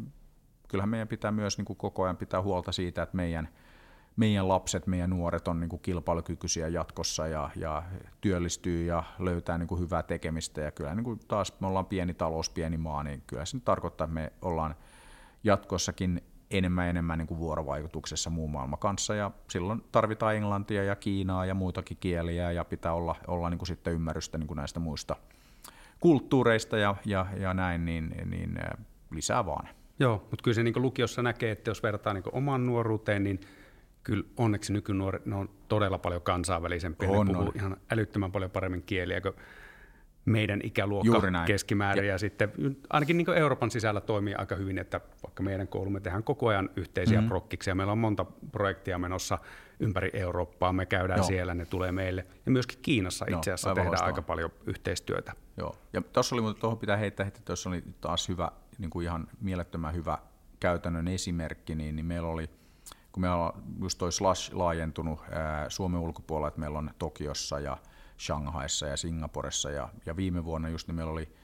kyllähän meidän pitää myös niin kuin koko ajan pitää huolta siitä, että meidän, meidän lapset, meidän nuoret on niin kuin kilpailukykyisiä jatkossa ja, ja työllistyy ja löytää niin kuin hyvää tekemistä. Ja kyllä niin kuin taas me ollaan pieni talous, pieni maa, niin kyllä se tarkoittaa, että me ollaan jatkossakin enemmän enemmän niin kuin vuorovaikutuksessa muun maailman kanssa ja silloin tarvitaan englantia ja kiinaa ja muitakin kieliä ja pitää olla, olla niin kuin sitten ymmärrystä niin kuin näistä muista – kulttuureista ja, ja, ja näin, niin, niin lisää vaan. Joo, mutta kyllä se niin lukiossa näkee, että jos vertaa niin omaan nuoruuteen, niin kyllä onneksi nykynuoret ne on todella paljon kansainvälisempiä. On, ne puhuu on. ihan älyttömän paljon paremmin kieliä kuin meidän ikäluokka keskimäärin. Ja, ja sitten ainakin niin Euroopan sisällä toimii aika hyvin, että vaikka meidän koulumme tehdään koko ajan yhteisiä mm-hmm. prokkiksia. Meillä on monta projektia menossa ympäri Eurooppaa, me käydään Joo. siellä, ne tulee meille. Ja myöskin Kiinassa itse asiassa Joo, tehdään aika paljon yhteistyötä. Joo, ja tuossa oli, tuohon pitää heittää, että tuossa oli taas hyvä, niin kuin ihan mielettömän hyvä käytännön esimerkki, niin, niin meillä oli, kun meillä on just toi Slash laajentunut ää, Suomen ulkopuolella, että meillä on Tokiossa ja Shanghaissa ja Singaporessa, ja, ja viime vuonna just niin meillä oli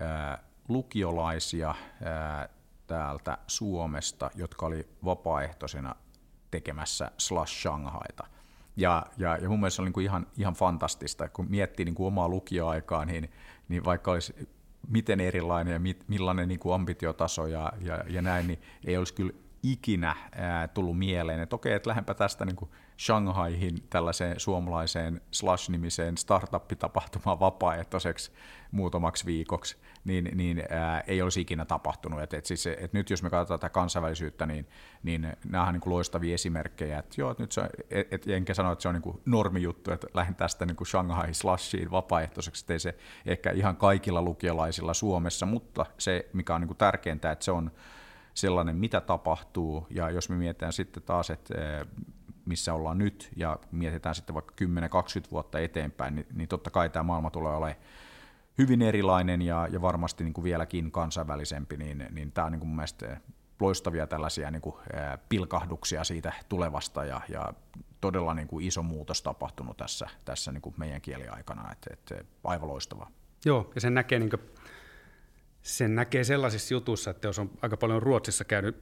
ää, lukiolaisia ää, täältä Suomesta, jotka oli vapaaehtoisena tekemässä Slash Shanghaita. Ja, ja, ja mun mielestä se oli niin kuin ihan, ihan fantastista, kun miettii niin kuin omaa lukioaikaa, niin, niin vaikka olisi miten erilainen ja mit, millainen niin kuin ambitiotaso ja, ja, ja näin, niin ei olisi kyllä ikinä ää, tullut mieleen, että okei, että lähdenpä tästä niin kuin Shanghaihin tällaiseen suomalaiseen Slash-nimiseen startup-tapahtumaan vapaaehtoiseksi muutamaksi viikoksi, niin, niin ää, ei olisi ikinä tapahtunut. Et, et siis, et nyt jos me katsotaan tätä kansainvälisyyttä, niin, niin nämä on niin loistavia esimerkkejä. Et joo, et nyt se, et, et, enkä sano, että se on niin normijuttu, että lähden tästä niin kuin Shanghai Slashiin vapaaehtoiseksi, ei se ehkä ihan kaikilla lukiolaisilla Suomessa, mutta se, mikä on niin tärkeintä, että se on sellainen, mitä tapahtuu, ja jos me mietitään sitten taas, että missä ollaan nyt, ja mietitään sitten vaikka 10-20 vuotta eteenpäin, niin, niin totta kai tämä maailma tulee olemaan hyvin erilainen ja, ja varmasti niin kuin vieläkin kansainvälisempi, niin, niin tämä on niin kuin mun mielestä loistavia tällaisia niin kuin, pilkahduksia siitä tulevasta ja, ja todella niin kuin iso muutos tapahtunut tässä, tässä niin kuin meidän kieliaikana, että, että aivan loistavaa. Joo, ja sen näkee, niin sen näkee sellaisissa jutuissa, että jos on aika paljon Ruotsissa käynyt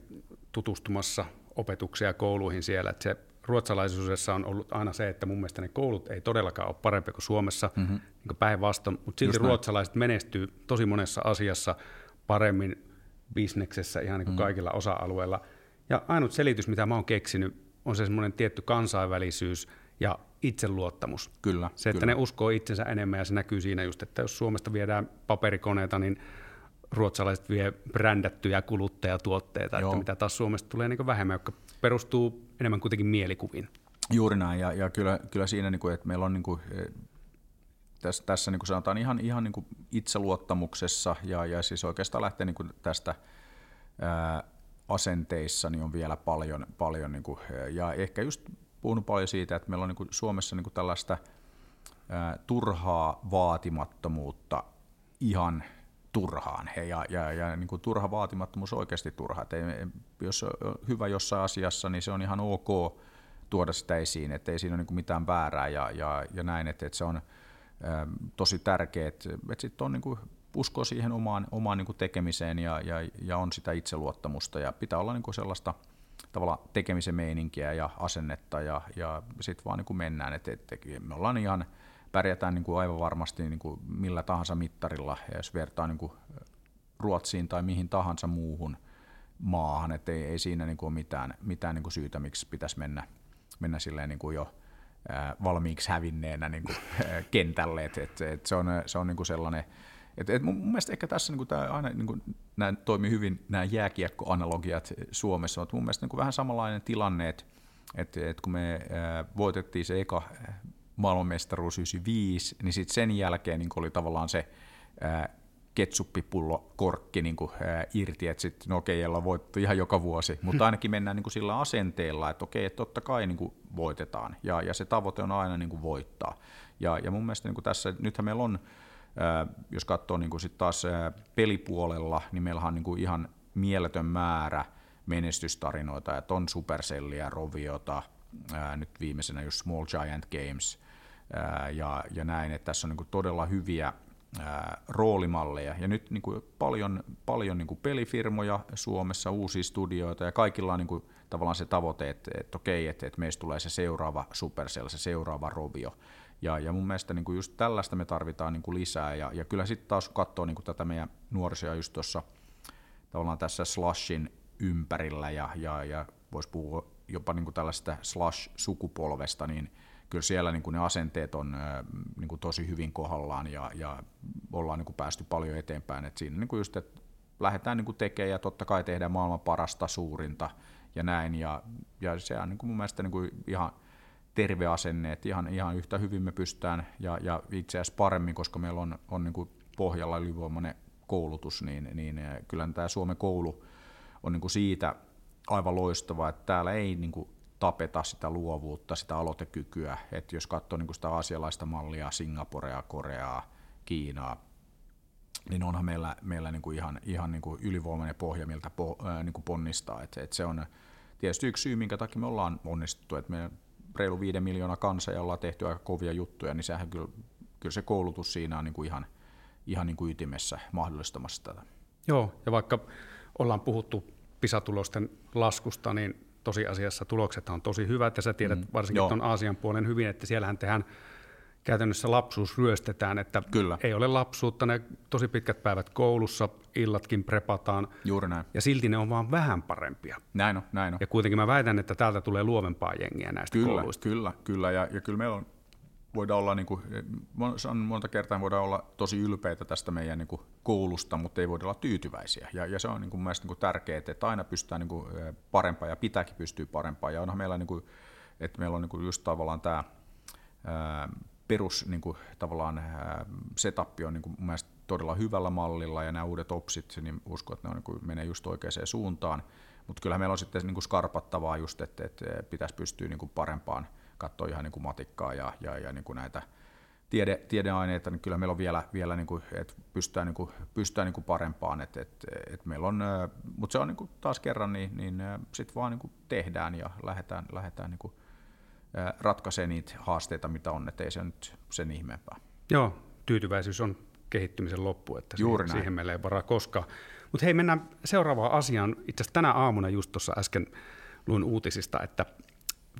tutustumassa opetuksia kouluihin siellä, että se ruotsalaisuudessa on ollut aina se, että mun mielestä ne koulut ei todellakaan ole parempi kuin Suomessa, mm-hmm. niin päinvastoin, mutta silti Just ruotsalaiset näin. menestyy tosi monessa asiassa paremmin bisneksessä ihan niin kuin mm. kaikilla osa-alueilla. Ja ainut selitys, mitä mä oon keksinyt, on se semmoinen tietty kansainvälisyys ja itseluottamus. Kyllä. Se, että kyllä. ne uskoo itsensä enemmän ja se näkyy siinä just, että jos Suomesta viedään paperikoneita, niin ruotsalaiset vie brändättyjä kuluttajatuotteita, Joo. että mitä taas Suomesta tulee niin vähemmän, jotka perustuu enemmän kuitenkin mielikuviin. Juuri näin, ja, ja kyllä, kyllä siinä, niin kuin, että meillä on niin kuin, e, tässä, tässä niin kuin sanotaan ihan, ihan niin kuin itseluottamuksessa, ja, ja siis oikeastaan lähtee niin kuin tästä ää, asenteissa, niin on vielä paljon, paljon niin kuin, ja ehkä just puhunut paljon siitä, että meillä on niin kuin Suomessa niin kuin tällaista ää, turhaa vaatimattomuutta ihan turhaan. He, ja ja, ja niin kuin turha vaatimattomuus on oikeasti turha. Et ei, jos on hyvä jossain asiassa, niin se on ihan ok tuoda sitä esiin, että ei siinä ole niin kuin mitään väärää ja, ja, ja näin, että, että se on ä, tosi tärkeää, että, että sitten on niin kuin usko siihen omaan, omaan niin kuin tekemiseen ja, ja, ja on sitä itseluottamusta ja pitää olla niin kuin sellaista tavalla tekemisen meininkiä ja asennetta ja, ja sitten vaan niin kuin mennään, että, että me ollaan ihan pärjätään niin kuin aivan varmasti niin kuin millä tahansa mittarilla, ja jos vertaa niin kuin Ruotsiin tai mihin tahansa muuhun maahan, että ei, ei siinä niin kuin ole mitään, mitään niin kuin syytä, miksi pitäisi mennä, mennä silleen niin kuin jo valmiiksi hävinneenä niin kuin, kentälle, että et, et se on, se on niin kuin sellainen, et, et mun mielestä ehkä tässä niin kuin tämä aina niin kuin, nämä toimii hyvin nämä jääkiekkoanalogiat Suomessa, mutta mun mielestä niin kuin vähän samanlainen tilanne, että et, et kun me voitettiin se eka maailmanmestaruus 95, niin sitten sen jälkeen niin oli tavallaan se ää, ketsuppipullo korkki niin kuin, ää, irti, että sitten no okei, okay, voittu ihan joka vuosi, mutta ainakin mennään niin kuin sillä asenteella, että okei, että totta kai niin kuin voitetaan, ja, ja se tavoite on aina niin kuin voittaa. Ja, ja mun mielestä niin kuin tässä, nythän meillä on, ää, jos katsoo niin kuin sit taas ää, pelipuolella, niin meillä on niin kuin ihan mieletön määrä menestystarinoita, että on Supercellia, Roviota, ää, nyt viimeisenä just Small Giant Games, ja, ja näin, että tässä on niin kuin todella hyviä ää, roolimalleja. Ja nyt niin kuin paljon, paljon niin kuin pelifirmoja Suomessa, uusia studioita, ja kaikilla on niin kuin, tavallaan se tavoite, että, että okei, että, että meistä tulee se seuraava Supercell, se seuraava Rovio. Ja, ja mun mielestä niin kuin just tällaista me tarvitaan niin kuin lisää, ja, ja kyllä sitten taas katsoo niin kuin tätä meidän nuorisoa just tuossa tavallaan tässä Slashin ympärillä, ja, ja, ja voisi puhua jopa niin kuin tällaista Slash-sukupolvesta, niin – kyllä siellä niin kuin ne asenteet on niin kuin tosi hyvin kohdallaan ja, ja ollaan niin kuin päästy paljon eteenpäin. Et siinä niin kuin just, että lähdetään niin kuin tekemään ja totta kai tehdään maailman parasta, suurinta ja näin. Ja, ja se on niin kuin mun mielestä niin kuin ihan terve asenne, että ihan, ihan yhtä hyvin me pystytään ja, ja itse asiassa paremmin, koska meillä on, on niin kuin pohjalla ylivoimainen koulutus, niin, niin kyllä tämä Suomen koulu on niin kuin siitä aivan loistava, että täällä ei niin kuin tapeta sitä luovuutta, sitä aloitekykyä, että jos katsoo niin kuin sitä asialaista mallia, Singaporea, Koreaa, Kiinaa, niin onhan meillä, meillä niin kuin ihan, ihan niin kuin ylivoimainen pohja, miltä po, ää, niin kuin ponnistaa. Et, et se on tietysti yksi syy, minkä takia me ollaan onnistuttu, että meidän reilu viiden miljoonaa kansa ja ollaan tehty aika kovia juttuja, niin sehän kyllä, kyllä se koulutus siinä on niin kuin ihan, ihan niin kuin ytimessä mahdollistamassa tätä. Joo, ja vaikka ollaan puhuttu PISA-tulosten laskusta, niin tosiasiassa tulokset on tosi hyvät, ja sä tiedät mm, varsinkin tuon Aasian puolen hyvin, että siellähän tehdään käytännössä lapsuus ryöstetään, että Kyllä. ei ole lapsuutta, ne tosi pitkät päivät koulussa, illatkin prepataan. Juuri näin. Ja silti ne on vaan vähän parempia. Näin on, näin on. Ja kuitenkin mä väitän, että täältä tulee luovempaa jengiä näistä kyllä, kouluista. Kyllä, kyllä, ja, ja kyllä meillä on, voidaan olla, niin kuin, monta kertaa voidaan olla tosi ylpeitä tästä meidän niin kuin, koulusta, mutta ei voida olla tyytyväisiä. Ja, ja se on niin kuin, mielestäni niin tärkeää, että aina pystytään niin kuin, parempaa ja pitääkin pystyä parempaa. Ja onhan meillä, niin kuin, että meillä on niin kuin, just tavallaan tämä perus niin kuin, tavallaan setup on niin kuin, mun mielestä todella hyvällä mallilla ja nämä uudet opsit, niin uskon, että ne on, niin kuin, menee just oikeaan suuntaan. Mutta kyllä meillä on sitten niin kuin skarpattavaa just, että, että pitäisi pystyä niin kuin parempaan katsoa ihan niin kuin matikkaa ja, ja, ja niin kuin näitä tiede, tiedeaineita, niin kyllä meillä on vielä, vielä niin kuin, että pystytään, niin kuin, pystytään niin kuin parempaan, että, että, että meillä on, mutta se on niin kuin taas kerran, niin, niin sitten vaan niin kuin tehdään ja lähdetään, lähdetään niin kuin ratkaisee niitä haasteita, mitä on, että ei se nyt sen ihmeempää. Joo, tyytyväisyys on kehittymisen loppu, että Juuri siihen, siihen meillä ei varaa koskaan. Mutta hei, mennään seuraavaan asiaan. Itse asiassa tänä aamuna just tuossa äsken luin uutisista, että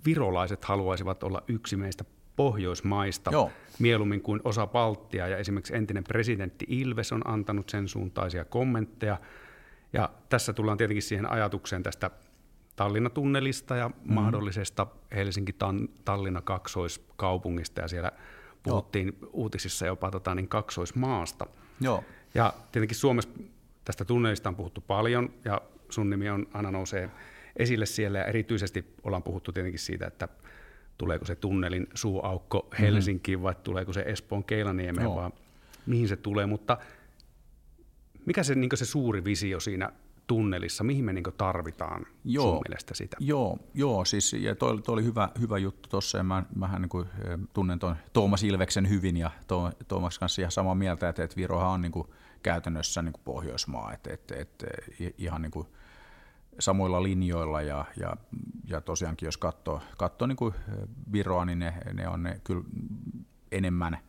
virolaiset haluaisivat olla yksi meistä Pohjoismaista Joo. mieluummin kuin osa Baltia, ja esimerkiksi entinen presidentti Ilves on antanut sen suuntaisia kommentteja, ja tässä tullaan tietenkin siihen ajatukseen tästä Tallinna-tunnelista ja mm. mahdollisesta Helsinki-Tallinna kaksoiskaupungista ja siellä puhuttiin Joo. uutisissa jopa tota, niin kaksoismaasta. Joo. Ja tietenkin Suomessa tästä tunnelista on puhuttu paljon ja sun nimi on aina nousee esille siellä ja erityisesti ollaan puhuttu tietenkin siitä, että tuleeko se tunnelin suuaukko mhm. Helsinkiin mm-hmm. vai tuleeko se Espoon Keilaniemeen vai mihin se tulee, mutta mikä se, niin se suuri visio siinä tunnelissa, mihin me niin tarvitaan joo, sun mielestä sitä? Joo, joo siis ja toi, toi oli hyvä, hyvä juttu tuossa, ja mä, mähän niin kuin, eh, tunnen tuon Tuomas Ilveksen hyvin, ja to, Tuomas kanssa ihan samaa mieltä, että, että Virohan on niin kuin, käytännössä niin kuin Pohjoismaa, että, että, että ihan niin kuin, samoilla linjoilla, ja, ja, ja tosiaankin jos katsoo, katsoo niin kuin Viroa, niin ne, ne on ne kyllä enemmän –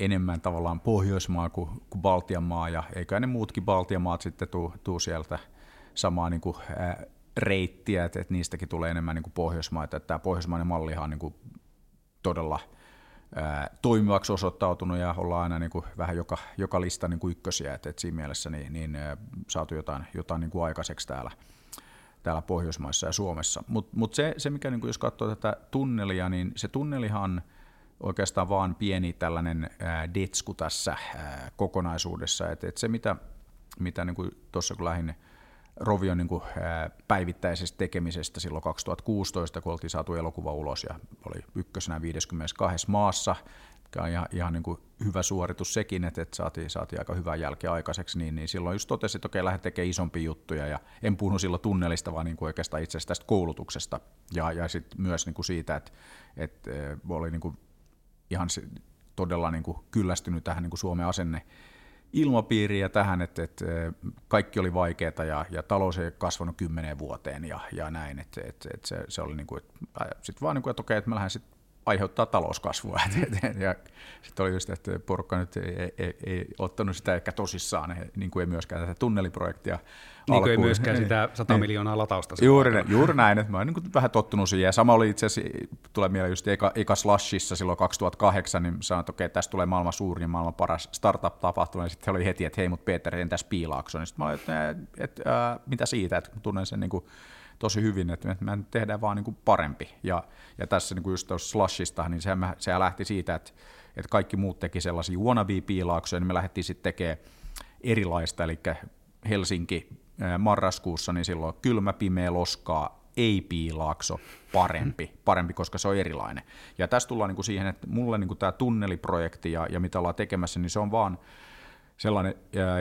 enemmän tavallaan Pohjoismaa kuin, kuin Baltian maa, ja eikä ne muutkin Baltian maat sitten tuu, tuu sieltä samaa niin kuin, ää, reittiä, että, että niistäkin tulee enemmän niin kuin Pohjoismaita. Että tämä pohjoismainen mallihan on niin kuin todella ää, toimivaksi osoittautunut ja ollaan aina niin kuin vähän joka, joka lista niin kuin ykkösiä, että, että siinä mielessä niin, niin ää, saatu jotain, jotain niin kuin aikaiseksi täällä, täällä Pohjoismaissa ja Suomessa. Mutta mut se, se, mikä niin jos katsoo tätä tunnelia, niin se tunnelihan – oikeastaan vaan pieni tällainen detsku tässä kokonaisuudessa. Et, et se, mitä, mitä niin tuossa kun lähdin Rovion niin kuin, päivittäisestä tekemisestä silloin 2016, kun oltiin saatu elokuva ulos ja oli ykkösenä 52 maassa, mikä on ihan, ihan niin kuin hyvä suoritus sekin, että, että saatiin, saatiin aika hyvää jälkeä aikaiseksi, niin, niin silloin just totesin, että okei, lähden tekemään isompia juttuja, ja en puhunut silloin tunnelista, vaan niin kuin oikeastaan itse asiassa tästä koulutuksesta, ja, ja sitten myös niin kuin siitä, että, että oli niin kuin ihan todella niin kuin kyllästynyt tähän niin kuin Suomen asenne ilmapiiriin ja tähän, että, että kaikki oli vaikeaa ja, ja talous ei kasvanut kymmeneen vuoteen ja, ja näin, että, että, että se, se oli niin kuin, että sitten vaan niin kuin, että okei, että mä lähden sitten aiheuttaa talouskasvua. ja sitten oli just, että porukka nyt ei, ei, ei, ottanut sitä ehkä tosissaan, niin kuin ei myöskään tätä tunneliprojektia Niin kuin ei myöskään sitä 100 niin. miljoonaa latausta. Juuri, ne, juuri näin, että mä olen niin vähän tottunut siihen. Ja sama oli itse asiassa, tulee mieleen just eka, eka Slashissa silloin 2008, niin sanoin, että okei, okay, tästä tulee maailman suurin ja maailman paras startup-tapahtuma. Ja sitten oli heti, että hei, mutta Peter, entäs Piilaakso? Niin sitten mä olin, että, että, että äh, mitä siitä, että tunnen sen niin kuin, tosi hyvin, että me tehdään vaan niin kuin parempi. Ja, ja tässä niin kuin just tuossa Slashista, niin sehän, sehän lähti siitä, että, että kaikki muut teki sellaisia wannabe-piilaaksoja, niin me lähdettiin sitten tekemään erilaista, eli Helsinki marraskuussa, niin silloin kylmä, pimeä, loskaa, ei piilaakso, parempi, parempi, koska se on erilainen. Ja tässä tullaan niin kuin siihen, että mulle niin kuin tämä tunneliprojekti ja, ja mitä ollaan tekemässä, niin se on vaan sellainen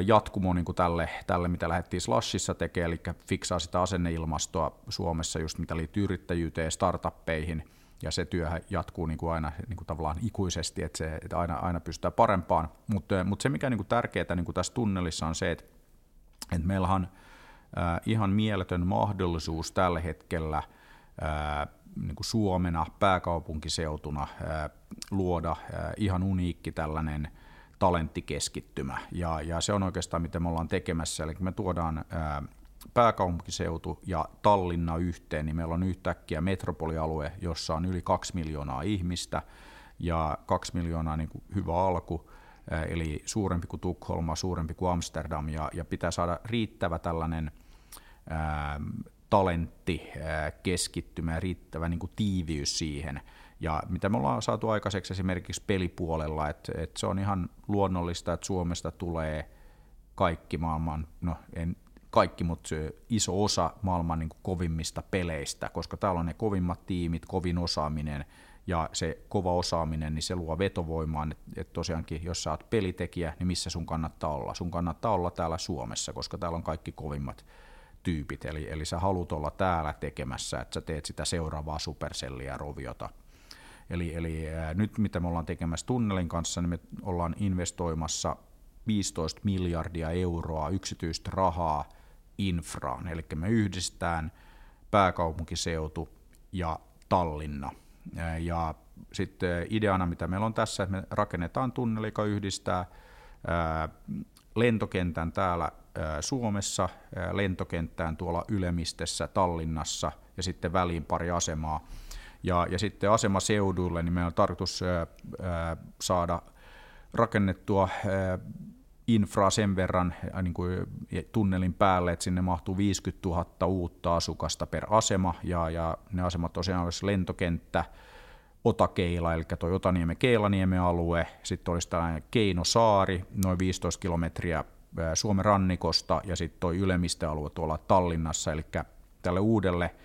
jatkumo niin kuin tälle, tälle, mitä lähdettiin Slashissa tekemään, eli fiksaa sitä asenneilmastoa Suomessa, just mitä liittyy yrittäjyyteen ja startuppeihin, ja se työ jatkuu niin kuin aina niin kuin tavallaan ikuisesti, että, se, että aina, aina pystytään parempaan. Mutta mut se, mikä niin kuin tärkeää niin kuin tässä tunnelissa on se, että, että meillä on ihan mieletön mahdollisuus tällä hetkellä niin kuin Suomena, pääkaupunkiseutuna luoda ihan uniikki tällainen – talenttikeskittymä. Ja, ja se on oikeastaan, mitä me ollaan tekemässä. Eli me tuodaan ää, pääkaupunkiseutu ja Tallinna yhteen, niin meillä on yhtäkkiä metropolialue, jossa on yli kaksi miljoonaa ihmistä ja kaksi miljoonaa niin kuin hyvä alku, eli suurempi kuin Tukholma, suurempi kuin Amsterdam, ja, ja pitää saada riittävä tällainen ää, talentti, ää, keskittymä ja riittävä niin kuin tiiviys siihen, ja mitä me ollaan saatu aikaiseksi esimerkiksi pelipuolella, että, että se on ihan luonnollista, että Suomesta tulee kaikki maailman, no en kaikki, mutta iso osa maailman niin kovimmista peleistä, koska täällä on ne kovimmat tiimit, kovin osaaminen ja se kova osaaminen, niin se luo vetovoimaan, että, että tosiaankin jos sä oot pelitekijä, niin missä sun kannattaa olla? Sun kannattaa olla täällä Suomessa, koska täällä on kaikki kovimmat tyypit, eli, eli sä haluat olla täällä tekemässä, että sä teet sitä seuraavaa superselliä roviota – Eli, eli nyt mitä me ollaan tekemässä tunnelin kanssa, niin me ollaan investoimassa 15 miljardia euroa yksityistä rahaa infraan. Eli me yhdistetään pääkaupunkiseutu ja Tallinna. Ja sitten ideana, mitä meillä on tässä, että me rakennetaan tunneli, joka yhdistää lentokentän täällä Suomessa, lentokenttään tuolla Ylemmistessä Tallinnassa ja sitten väliin pari asemaa ja, ja sitten asemaseuduille niin meillä on tarkoitus ää, saada rakennettua ää, infraa sen verran niin kuin tunnelin päälle, että sinne mahtuu 50 000 uutta asukasta per asema, ja, ja ne asemat tosiaan olisi lentokenttä, Otakeila, eli tuo Otaniemen Keilaniemen alue, sitten olisi tällainen Keinosaari, noin 15 kilometriä Suomen rannikosta, ja sitten tuo Ylemistöalue tuolla Tallinnassa, eli tälle uudelle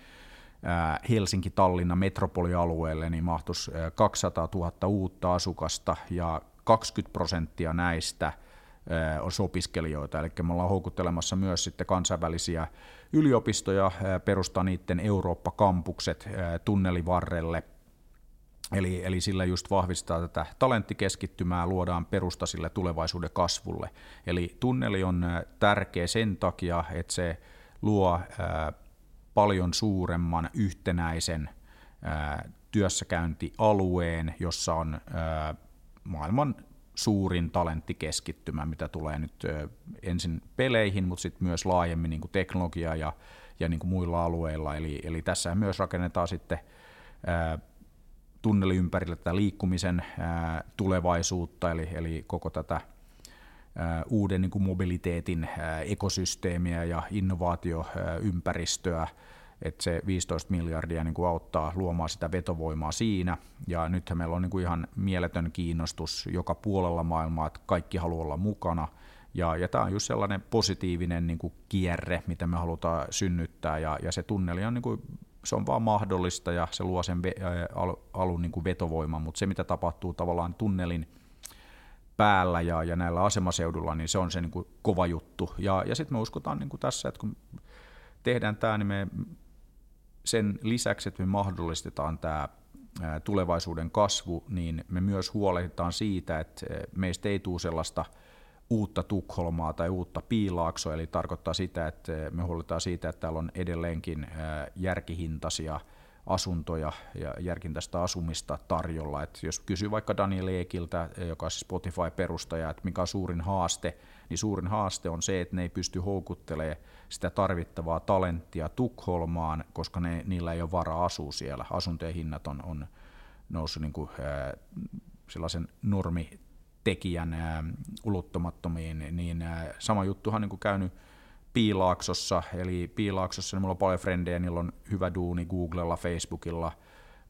Helsinki-Tallinna metropolialueelle niin mahtuisi 200 000 uutta asukasta ja 20 prosenttia näistä on opiskelijoita, eli me ollaan houkuttelemassa myös sitten kansainvälisiä yliopistoja, perustaa niiden Eurooppa-kampukset tunnelivarrelle, Eli, eli sillä just vahvistaa tätä talenttikeskittymää, luodaan perusta sille tulevaisuuden kasvulle. Eli tunneli on tärkeä sen takia, että se luo paljon suuremman yhtenäisen työssäkäyntialueen, jossa on maailman suurin talenttikeskittymä, mitä tulee nyt ensin peleihin, mutta sitten myös laajemmin niin teknologia ja, ja niin muilla alueilla. Eli, eli tässä myös rakennetaan sitten tunneli ympärille tätä liikkumisen tulevaisuutta, eli, eli koko tätä uuden niin mobiliteetin ekosysteemiä ja innovaatioympäristöä, että se 15 miljardia niin kuin auttaa luomaan sitä vetovoimaa siinä. Ja nythän meillä on niin kuin ihan mieletön kiinnostus joka puolella maailmaa, että kaikki haluaa olla mukana. Ja, ja tämä on just sellainen positiivinen niin kuin kierre, mitä me halutaan synnyttää, ja, ja se tunneli on, niin kuin, se on vaan mahdollista, ja se luo sen ve, alun niin kuin vetovoiman, mutta se, mitä tapahtuu tavallaan tunnelin päällä ja, ja näillä asemaseudulla, niin se on se niin kuin kova juttu. Ja, ja sitten me uskotaan niin kuin tässä, että kun tehdään tämä, niin me sen lisäksi, että me mahdollistetaan tämä tulevaisuuden kasvu, niin me myös huolehditaan siitä, että meistä ei tule sellaista uutta Tukholmaa tai uutta Piilaaksoa, eli tarkoittaa sitä, että me huolehditaan siitä, että täällä on edelleenkin järkihintaisia – asuntoja ja järkintäistä asumista tarjolla. Et jos kysyy vaikka Daniel Eekiltä, joka on Spotify-perustaja, että mikä on suurin haaste, niin suurin haaste on se, että ne ei pysty houkuttelemaan sitä tarvittavaa talenttia Tukholmaan, koska ne, niillä ei ole varaa asua siellä. Asuntojen hinnat on, on noussut niin kuin, äh, sellaisen normitekijän äh, ulottumattomiin, niin äh, sama juttuhan niin kuin käynyt Piilaaksossa, eli Piilaaksossa niin mulla on paljon frendejä, niillä on hyvä duuni Googlella, Facebookilla,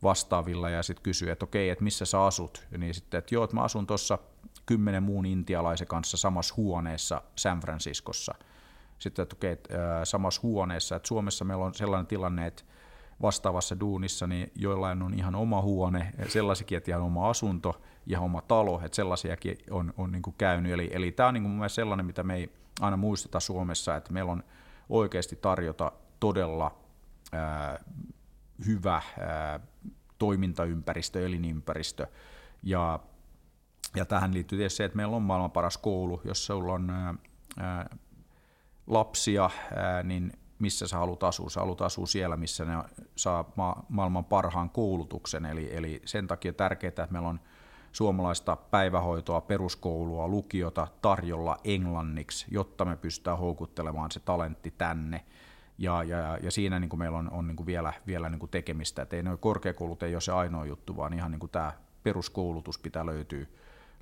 vastaavilla, ja sitten kysyy, että okei, että missä sä asut, ja niin sitten, että joo, että mä asun tuossa kymmenen muun intialaisen kanssa samassa huoneessa San Franciscossa. Sitten, että okei, samassa huoneessa, että Suomessa meillä on sellainen tilanne, että vastaavassa duunissa, niin joillain on ihan oma huone, sellaisikin, että ihan oma asunto, ja oma talo, että sellaisiakin on, on niin kuin käynyt. Eli, eli tämä on niin kuin mun mielestä sellainen, mitä me ei aina muisteta Suomessa, että meillä on oikeasti tarjota todella ää, hyvä ää, toimintaympäristö, elinympäristö. Ja, ja tähän liittyy tietysti se, että meillä on maailman paras koulu, jos sulla on ää, lapsia, niin missä sä haluat asua. Sä haluat asua siellä, missä ne saa ma- maailman parhaan koulutuksen. Eli, eli sen takia tärkeää, että meillä on suomalaista päivähoitoa, peruskoulua, lukiota tarjolla englanniksi, jotta me pystytään houkuttelemaan se talentti tänne. Ja, ja, ja siinä niin kuin meillä on, on niin kuin vielä, vielä niin kuin tekemistä, että ei noin korkeakoulut ei ole se ainoa juttu, vaan ihan niin kuin tämä peruskoulutus pitää löytyä,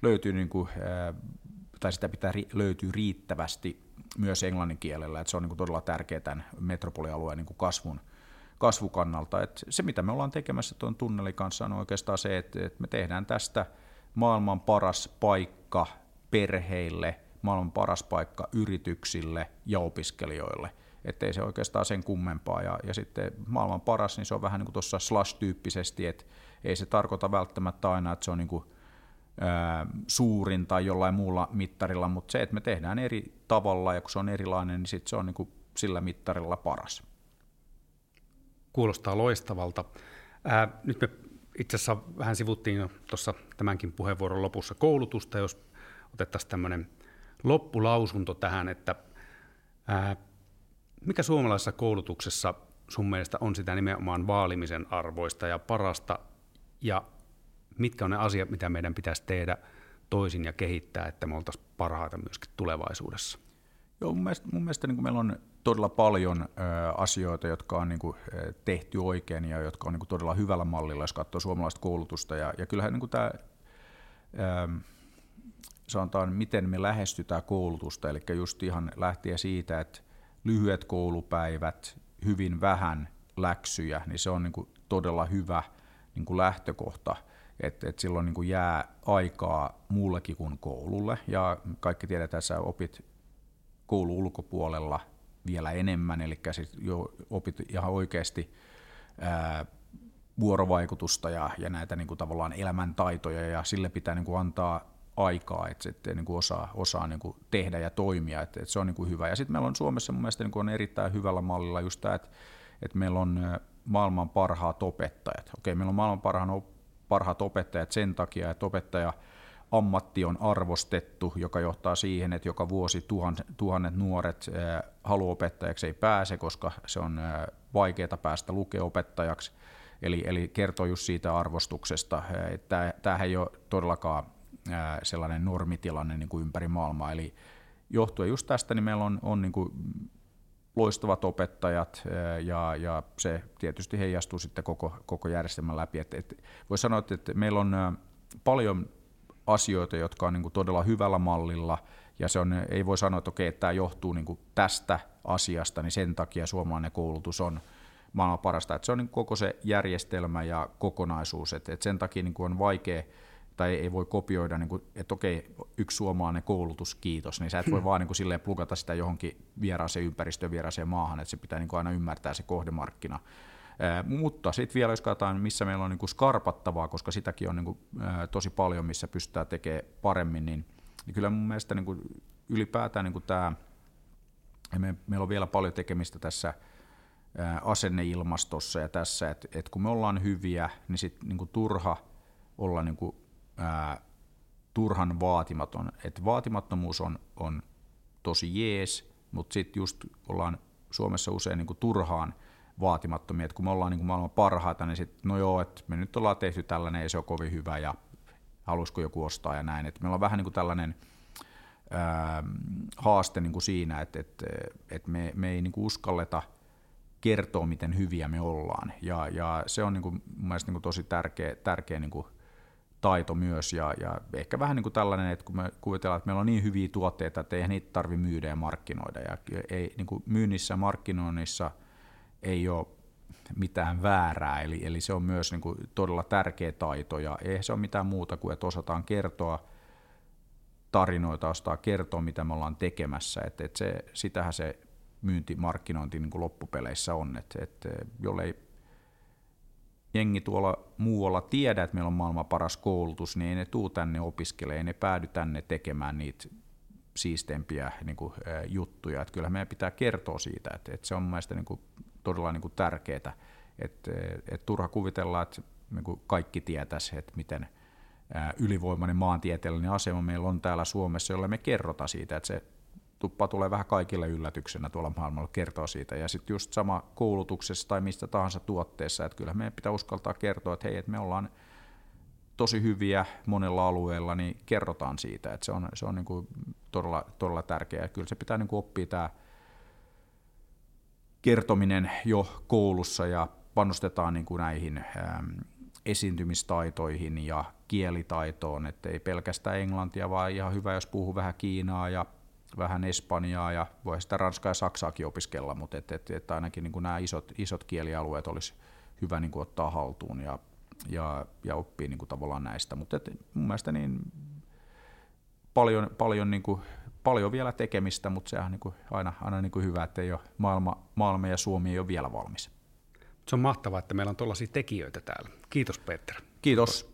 löytyy niin kuin, tai sitä pitää löytyä riittävästi myös englannin kielellä, että se on niin kuin todella tärkeää tämän metropolialueen niin kuin kasvun, kasvukannalta. Et se, mitä me ollaan tekemässä tuon tunnelin kanssa, on oikeastaan se, että, että me tehdään tästä maailman paras paikka perheille, maailman paras paikka yrityksille ja opiskelijoille. Että ei se oikeastaan sen kummempaa. Ja, ja sitten maailman paras, niin se on vähän niin kuin tuossa slash-tyyppisesti, että ei se tarkoita välttämättä aina, että se on niin kuin suurin tai jollain muulla mittarilla, mutta se, että me tehdään eri tavalla ja kun se on erilainen, niin sit se on niin kuin sillä mittarilla paras. Kuulostaa loistavalta. Ää, nyt me itse asiassa vähän sivuttiin tuossa tämänkin puheenvuoron lopussa koulutusta, jos otettaisiin tämmöinen loppulausunto tähän, että ää, mikä suomalaisessa koulutuksessa sun mielestä on sitä nimenomaan vaalimisen arvoista ja parasta, ja mitkä on ne asiat, mitä meidän pitäisi tehdä toisin ja kehittää, että me oltaisiin parhaita myöskin tulevaisuudessa? Joo, mun mielestä, mun mielestä niin meillä on todella paljon ö, asioita, jotka on niin kuin, tehty oikein ja jotka on niin kuin, todella hyvällä mallilla, jos katsoo suomalaista koulutusta. Ja, ja kyllähän niin kuin tämä, ö, sanotaan, miten me lähestytään koulutusta, eli just ihan lähtien siitä, että lyhyet koulupäivät, hyvin vähän läksyjä, niin se on niin kuin, todella hyvä niin kuin lähtökohta – että et silloin niin kuin jää aikaa muullekin kuin koululle, ja kaikki tiedetään, että sä opit koulun ulkopuolella vielä enemmän, eli sit jo opit ihan oikeasti ää, vuorovaikutusta ja, ja näitä niin kuin tavallaan elämäntaitoja, ja sille pitää niin kuin antaa aikaa, että sitten niin kuin osaa, osaa niin kuin tehdä ja toimia, että, että se on niin kuin hyvä. Ja sitten meillä on Suomessa mun mielestä niin kuin on erittäin hyvällä mallilla just tämä, että, että meillä on maailman parhaat opettajat. Okei, meillä on maailman parhaan parhaat opettajat sen takia, että opettaja ammatti on arvostettu, joka johtaa siihen, että joka vuosi tuhan, tuhannet nuoret haluopettajaksi ei pääse, koska se on vaikeaa päästä lukeopettajaksi. Eli, eli kertoo just siitä arvostuksesta. Tämähän ei ole todellakaan sellainen normitilanne niin kuin ympäri maailmaa. Eli johtuen just tästä, niin meillä on, on niin kuin loistavat opettajat ja, ja se tietysti heijastuu sitten koko, koko järjestelmän läpi. Et, et, voi sanoa, että, meillä on paljon asioita, jotka on niin kuin todella hyvällä mallilla ja se on, ei voi sanoa, että okei, että tämä johtuu niin kuin tästä asiasta, niin sen takia suomalainen koulutus on maailman parasta. Että se on niin koko se järjestelmä ja kokonaisuus, että, että sen takia niin kuin on vaikea tai ei voi kopioida, niin kuin, että okei, yksi suomalainen koulutus, kiitos, niin sä et voi vaan niin kuin, silleen plugata sitä johonkin vieraaseen ympäristöön, vieraaseen maahan, että se pitää niin kuin, aina ymmärtää se kohdemarkkina. Ää, mutta sitten vielä jos katsotaan, missä meillä on niin kuin skarpattavaa, koska sitäkin on niin kuin, ää, tosi paljon, missä pystytään tekemään paremmin, niin, niin kyllä mun mielestä niin kuin, ylipäätään niin kuin tämä, me, meillä on vielä paljon tekemistä tässä ää, asenneilmastossa ja tässä, että et kun me ollaan hyviä, niin sitten niin turha olla niin kuin, ää, turhan vaatimaton. Et vaatimattomuus on, on tosi jees, mutta sitten just ollaan Suomessa usein niin kuin turhaan vaatimattomia, että kun me ollaan niin kuin maailman parhaita, niin sitten no joo, että me nyt ollaan tehty tällainen, ei se ole kovin hyvä ja haluaisiko joku ostaa ja näin. Et meillä on vähän niin kuin tällainen ää, haaste niin kuin siinä, että, että, että me, me ei niin kuin uskalleta kertoa, miten hyviä me ollaan. Ja, ja se on niin kuin, mun mielestä niin kuin tosi tärkeä, tärkeä niin kuin taito myös ja, ja ehkä vähän niin kuin tällainen, että kun me kuvitellaan, että meillä on niin hyviä tuotteita, että ei niitä tarvitse myydä ja markkinoida. Ja ei, niin kuin myynnissä ja markkinoinnissa ei ole mitään väärää, eli, eli se on myös niin kuin todella tärkeä taito ja ei se ole mitään muuta kuin, että osataan kertoa tarinoita, ostaa kertoa, mitä me ollaan tekemässä, että, että se, sitähän se myynti, markkinointi niin kuin loppupeleissä on, että, että jollei jengi tuolla muualla tiedä, että meillä on maailman paras koulutus, niin ei ne tuu tänne opiskelemaan, ei ne päädy tänne tekemään niitä siisteimpiä niin kuin, juttuja. Että kyllä meidän pitää kertoa siitä, että, että se on mielestäni niin todella niin kuin tärkeää. Että, että turha kuvitella, että niin kuin kaikki tietäisi, että miten ylivoimainen maantieteellinen asema meillä on täällä Suomessa, jolle me kerrota siitä, että se tuppa tulee vähän kaikille yllätyksenä tuolla maailmalla kertoa siitä. Ja sitten just sama koulutuksessa tai mistä tahansa tuotteessa, että kyllä meidän pitää uskaltaa kertoa, että hei, että me ollaan tosi hyviä monella alueella, niin kerrotaan siitä, että se on, se on niin kuin todella, todella tärkeää. Kyllä se pitää niin kuin oppia tämä kertominen jo koulussa ja panostetaan niin kuin näihin ähm, esiintymistaitoihin ja kielitaitoon, että ei pelkästään englantia, vaan ihan hyvä, jos puhuu vähän Kiinaa ja vähän Espanjaa ja voi sitä Ranskaa ja Saksaakin opiskella, mutta et, et, et ainakin niin kuin nämä isot, isot kielialueet olisi hyvä niin kuin ottaa haltuun ja, ja, ja oppia niin kuin tavallaan näistä. Mutta et, mun mielestä niin paljon, paljon, niin kuin, paljon vielä tekemistä, mutta se on niin kuin aina, aina niin kuin hyvä, että ei ole maailma, maailma ja Suomi ei ole vielä valmis. Se on mahtavaa, että meillä on tuollaisia tekijöitä täällä. Kiitos Peter. Kiitos.